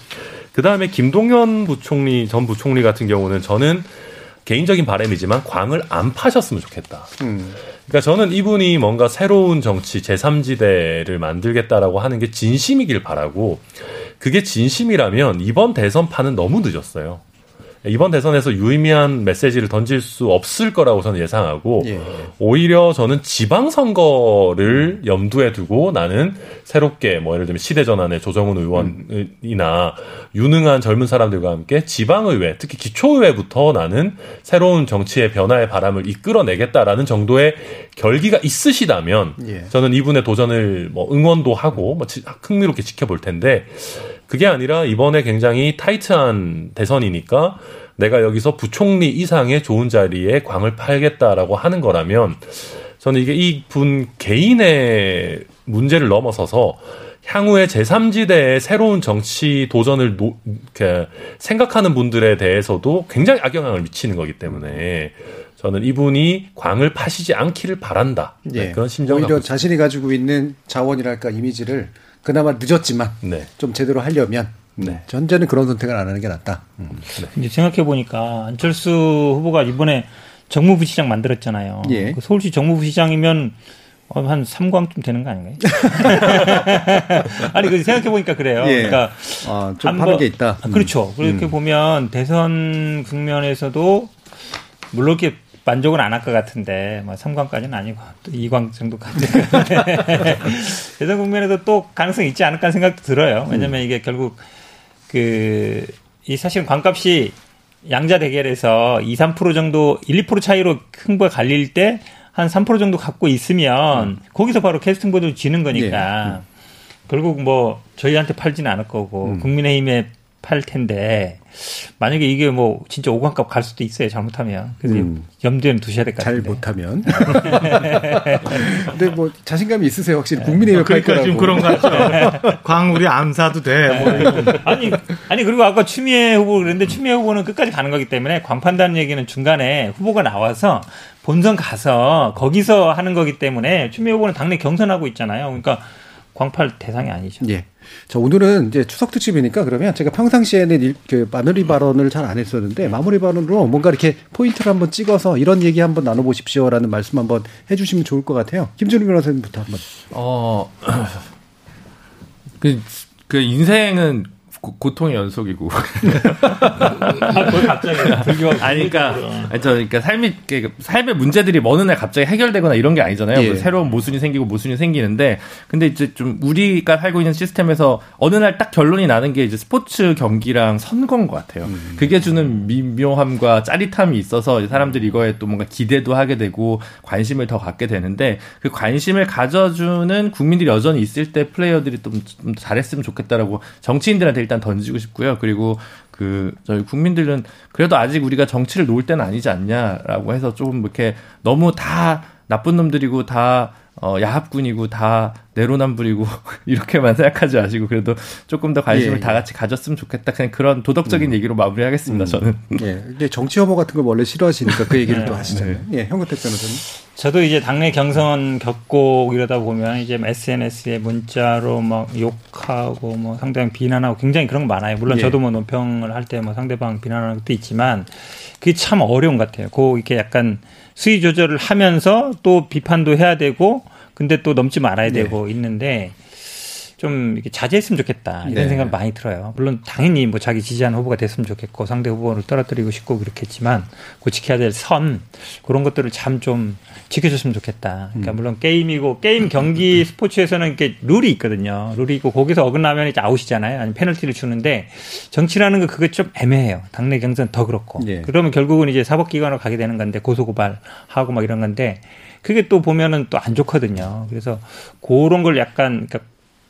그 다음에 김동연 부총리, 전 부총리 같은 경우는 저는 개인적인 바람이지만 광을 안 파셨으면 좋겠다. 음. 그러니까 저는 이분이 뭔가 새로운 정치 제3지대를 만들겠다라고 하는 게 진심이길 바라고 그게 진심이라면 이번 대선 판은 너무 늦었어요. 이번 대선에서 유의미한 메시지를 던질 수 없을 거라고 저는 예상하고 예. 오히려 저는 지방 선거를 염두에 두고 나는 새롭게 뭐 예를 들면 시대 전환의 조정훈 의원이나 유능한 젊은 사람들과 함께 지방 의회 특히 기초 의회부터 나는 새로운 정치의 변화의 바람을 이끌어내겠다라는 정도의 결기가 있으시다면 예. 저는 이분의 도전을 뭐 응원도 하고 뭐 흥미롭게 지켜볼 텐데 그게 아니라 이번에 굉장히 타이트한 대선이니까 내가 여기서 부총리 이상의 좋은 자리에 광을 팔겠다라고 하는 거라면 저는 이게 이 분 개인의 문제를 넘어서서 향후에 제3지대의 새로운 정치 도전을 노, 그, 생각하는 분들에 대해서도 굉장히 악영향을 미치는 거기 때문에 저는 이분이 광을 파시지 않기를 바란다. 네, 예. 그런 심정을 오히려 자신이 가지고 있는 자원이랄까 이미지를 그나마 늦었지만 네. 좀 제대로 하려면 네. 현재는 그런 선택을 안 하는 게 낫다. 음. 네. 생각해 보니까 안철수 후보가 이번에 정무부시장 만들었잖아요. 예. 그 서울시 정무부시장이면 한 3광쯤 되는 거 아닌가요? 아니, 그 생각해 보니까 그래요. 예. 그러니까 아, 좀 파는 게 있다. 음. 그렇죠. 그렇게 음. 보면 대선 국면에서도 물론 이렇게 만족은 안 할 것 같은데 뭐 3광까지는 아니고 또 2광 정도까지 대선 국면에도 또 가능성이 있지 않을까 생각도 들어요. 왜냐면 이게 결국 그 이 사실 광값이 양자 대결에서 2, 3% 정도 1, 2% 차이로 흥부가 갈릴 때 한 3% 정도 갖고 있으면 음. 거기서 바로 캐스팅 보드 지는 거니까 네. 음. 결국 뭐 저희한테 팔지는 않을 거고 음. 국민의힘에 팔 텐데 만약에 이게 뭐 진짜 오관값 갈 수도 있어요. 잘못하면. 그래서 음. 염두에 두셔야 될 것 같아요. 잘 못하면. 근데 뭐 자신감이 있으세요. 확실히 국민의 역할 그러니까 지금 그런 거 같죠. 광우리 암사도 돼. 뭐 아니 아니 그리고 아까 추미애 후보 그랬는데 추미애 후보는 끝까지 가는 거기 때문에 광판단 얘기는 중간에 후보가 나와서 본선 가서 거기서 하는 거기 때문에 추미애 후보는 당내 경선하고 있잖아요. 그러니까 광팔 대상이 아니죠. 예. 자, 오늘은 이제 추석 특집이니까 그러면 제가 평상시에는 일, 그 마무리 발언을 잘 안 했었는데 마무리 발언으로 뭔가 이렇게 포인트를 한번 찍어서 이런 얘기 한번 나눠보십시오라는 말씀 한번 해주시면 좋을 것 같아요. 김준우 변호사님부터 한번. 어, 그, 그 인생은 고, 통의 연속이고. 아, 갑자기 아니, 그러니까, 저, 그러니까 삶이, 삶의 문제들이 어느 날 갑자기 해결되거나 이런 게 아니잖아요. 예. 새로운 모순이 생기고 모순이 생기는데, 근데 이제 좀 우리가 살고 있는 시스템에서 어느 날 딱 결론이 나는 게 이제 스포츠 경기랑 선거인 것 같아요. 음. 그게 주는 미묘함과 짜릿함이 있어서 사람들이 이거에 또 뭔가 기대도 하게 되고 관심을 더 갖게 되는데 그 관심을 가져주는 국민들이 여전히 있을 때 플레이어들이 좀, 좀 잘했으면 좋겠다라고 정치인들한테 일단 던지고 싶고요. 그리고 그 저희 국민들은 그래도 아직 우리가 정치를 놓을 때는 아니지 않냐라고 해서 조금 이렇게 너무 다 나쁜 놈들이고 다 어, 야합군이고 다 내로남불이고 이렇게만 생각하지 마시고 그래도 조금 더 관심을 예, 예. 다 같이 가졌으면 좋겠다. 그냥 그런 도덕적인 음. 얘기로 마무리하겠습니다. 음. 저는. 예. 근데 정치 혐오 같은 걸 원래 싫어하시니까 그 얘기를 또 하시잖아요. 네. 예. 현근택 변호사님. 저도 이제 당내 경선 겪고 이러다 보면 이제 SNS에 문자로 막 욕하고 뭐 상대방 비난하고 굉장히 그런 거 많아요. 물론 예. 저도 뭐 논평을 할 때 뭐 상대방 비난하는 것도 있지만 그게 참 어려운 것 같아요. 그 이렇게 약간 수위 조절을 하면서 또 비판도 해야 되고 근데 또 넘지 말아야 네. 되고 네. 있는데 좀 이렇게 자제했으면 좋겠다 이런 네. 생각 많이 들어요. 물론 당연히 뭐 자기 지지하는 후보가 됐으면 좋겠고 상대 후보를 떨어뜨리고 싶고 그렇겠지만 그 지켜야 될 선 그런 것들을 참 좀 지켜줬으면 좋겠다. 그러니까 음. 물론 게임이고 게임 경기 스포츠에서는 이렇게 룰이 있거든요. 룰이 있고 거기서 어긋나면 이제 아웃이잖아요. 아니면 페널티를 주는데 정치라는 거 그게 좀 애매해요. 당내 경선 더 그렇고 예. 그러면 결국은 이제 사법기관으로 가게 되는 건데 고소고발하고 막 이런 건데 그게 또 보면은 또 안 좋거든요. 그래서 그런 걸 약간 그러니까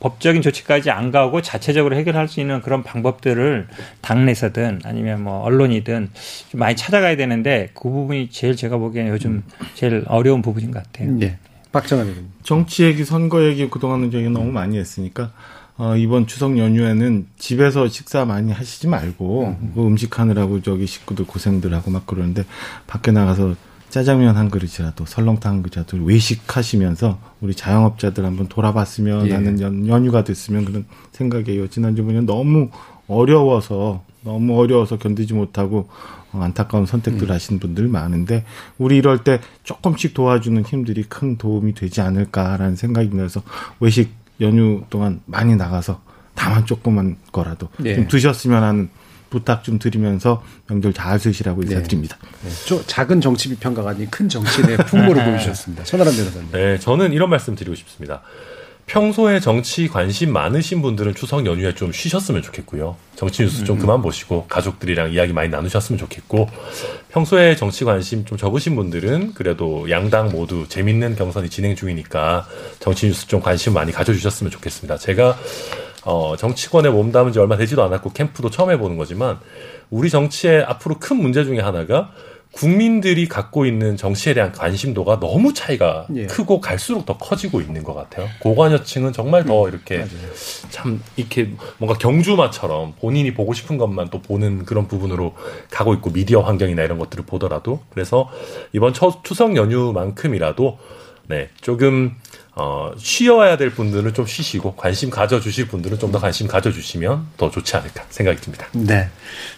법적인 조치까지 안 가고 자체적으로 해결할 수 있는 그런 방법들을 당내에서든 아니면 뭐 언론이든 좀 많이 찾아가야 되는데 그 부분이 제일 제가 보기에는 요즘 제일 어려운 부분인 것 같아요. 네. 박정환 의원. 정치 얘기, 선거 얘기 그동안은 얘기 너무 많이 했으니까 어, 이번 추석 연휴에는 집에서 식사 많이 하시지 말고 음. 그 음식 하느라고 저기 식구들 고생들 하고 막 그러는데 밖에 나가서 짜장면 한 그릇이라도 설렁탕 한 그릇이라도 외식하시면서 우리 자영업자들 한번 돌아봤으면 예. 하는 연, 연휴가 됐으면 그런 생각이에요. 지난주 보면 너무 어려워서 너무 어려워서 견디지 못하고 어, 안타까운 선택들 음. 하신 분들 많은데 우리 이럴 때 조금씩 도와주는 힘들이 큰 도움이 되지 않을까라는 생각이 들어서 외식 연휴 동안 많이 나가서 다만 조그만 거라도 예. 좀 드셨으면 하는 부탁 좀 드리면서 명절 잘 쓰시라고 인사드립니다. 네. 네. 작은 정치 비평가가 아닌 큰 정치인의 풍모를 보여주셨습니다. 천하람 변호사님. 네, 저는 이런 말씀 드리고 싶습니다. 평소에 정치 관심 많으신 분들은 추석 연휴에 좀 쉬셨으면 좋겠고요. 정치 뉴스 좀 음. 그만 보시고 가족들이랑 이야기 많이 나누셨으면 좋겠고 평소에 정치 관심 좀 적으신 분들은 그래도 양당 모두 재밌는 경선이 진행 중이니까 정치 뉴스 좀 관심 많이 가져주셨으면 좋겠습니다. 제가 어, 정치권에 몸담은 지 얼마 되지도 않았고 캠프도 처음 해보는 거지만 우리 정치의 앞으로 큰 문제 중에 하나가 국민들이 갖고 있는 정치에 대한 관심도가 너무 차이가 예. 크고 갈수록 더 커지고 있는 것 같아요. 고관여층은 정말 더 음, 이렇게 맞아요. 참 이렇게 뭔가 경주마처럼 본인이 보고 싶은 것만 또 보는 그런 부분으로 가고 있고 미디어 환경이나 이런 것들을 보더라도 그래서 이번 추석 연휴만큼이라도 네 조금 어, 쉬어야 될 분들은 좀 쉬시고 관심 가져주실 분들은 좀 더 관심 가져주시면 더 좋지 않을까 생각이 듭니다. 네.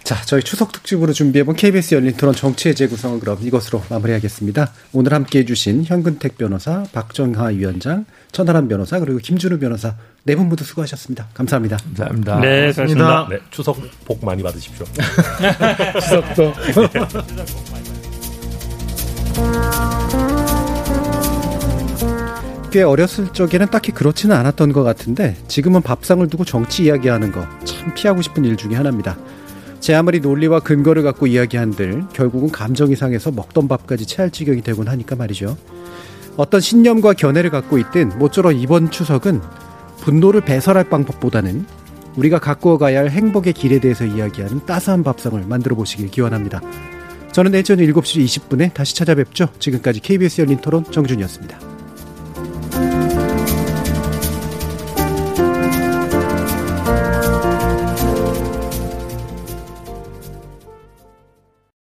자, 저희 추석 특집으로 준비해본 KBS 열린 토론 정치의 재구성은 그럼 이것으로 마무리하겠습니다. 오늘 함께 해주신 현근택 변호사, 박정하 위원장, 천하람 변호사, 그리고 김준우 변호사 네 분 모두 수고하셨습니다. 감사합니다. 감사합니다. 네, 수고하셨습니다. 네, 추석 복 많이 받으십시오. 추석도. 꽤 어렸을 적에는 딱히 그렇지는 않았던 것 같은데 지금은 밥상을 두고 정치 이야기하는 거 참 피하고 싶은 일 중에 하나입니다. 제 아무리 논리와 근거를 갖고 이야기한들 결국은 감정이 상해서 먹던 밥까지 체할 지경이 되곤 하니까 말이죠. 어떤 신념과 견해를 갖고 있든 모쪼록 이번 추석은 분노를 배설할 방법보다는 우리가 갖고 가야 할 행복의 길에 대해서 이야기하는 따스한 밥상을 만들어 보시길 기원합니다. 저는 내일 저녁 7시 20분에 다시 찾아뵙죠. 지금까지 KBS 열린 토론 정준이었습니다.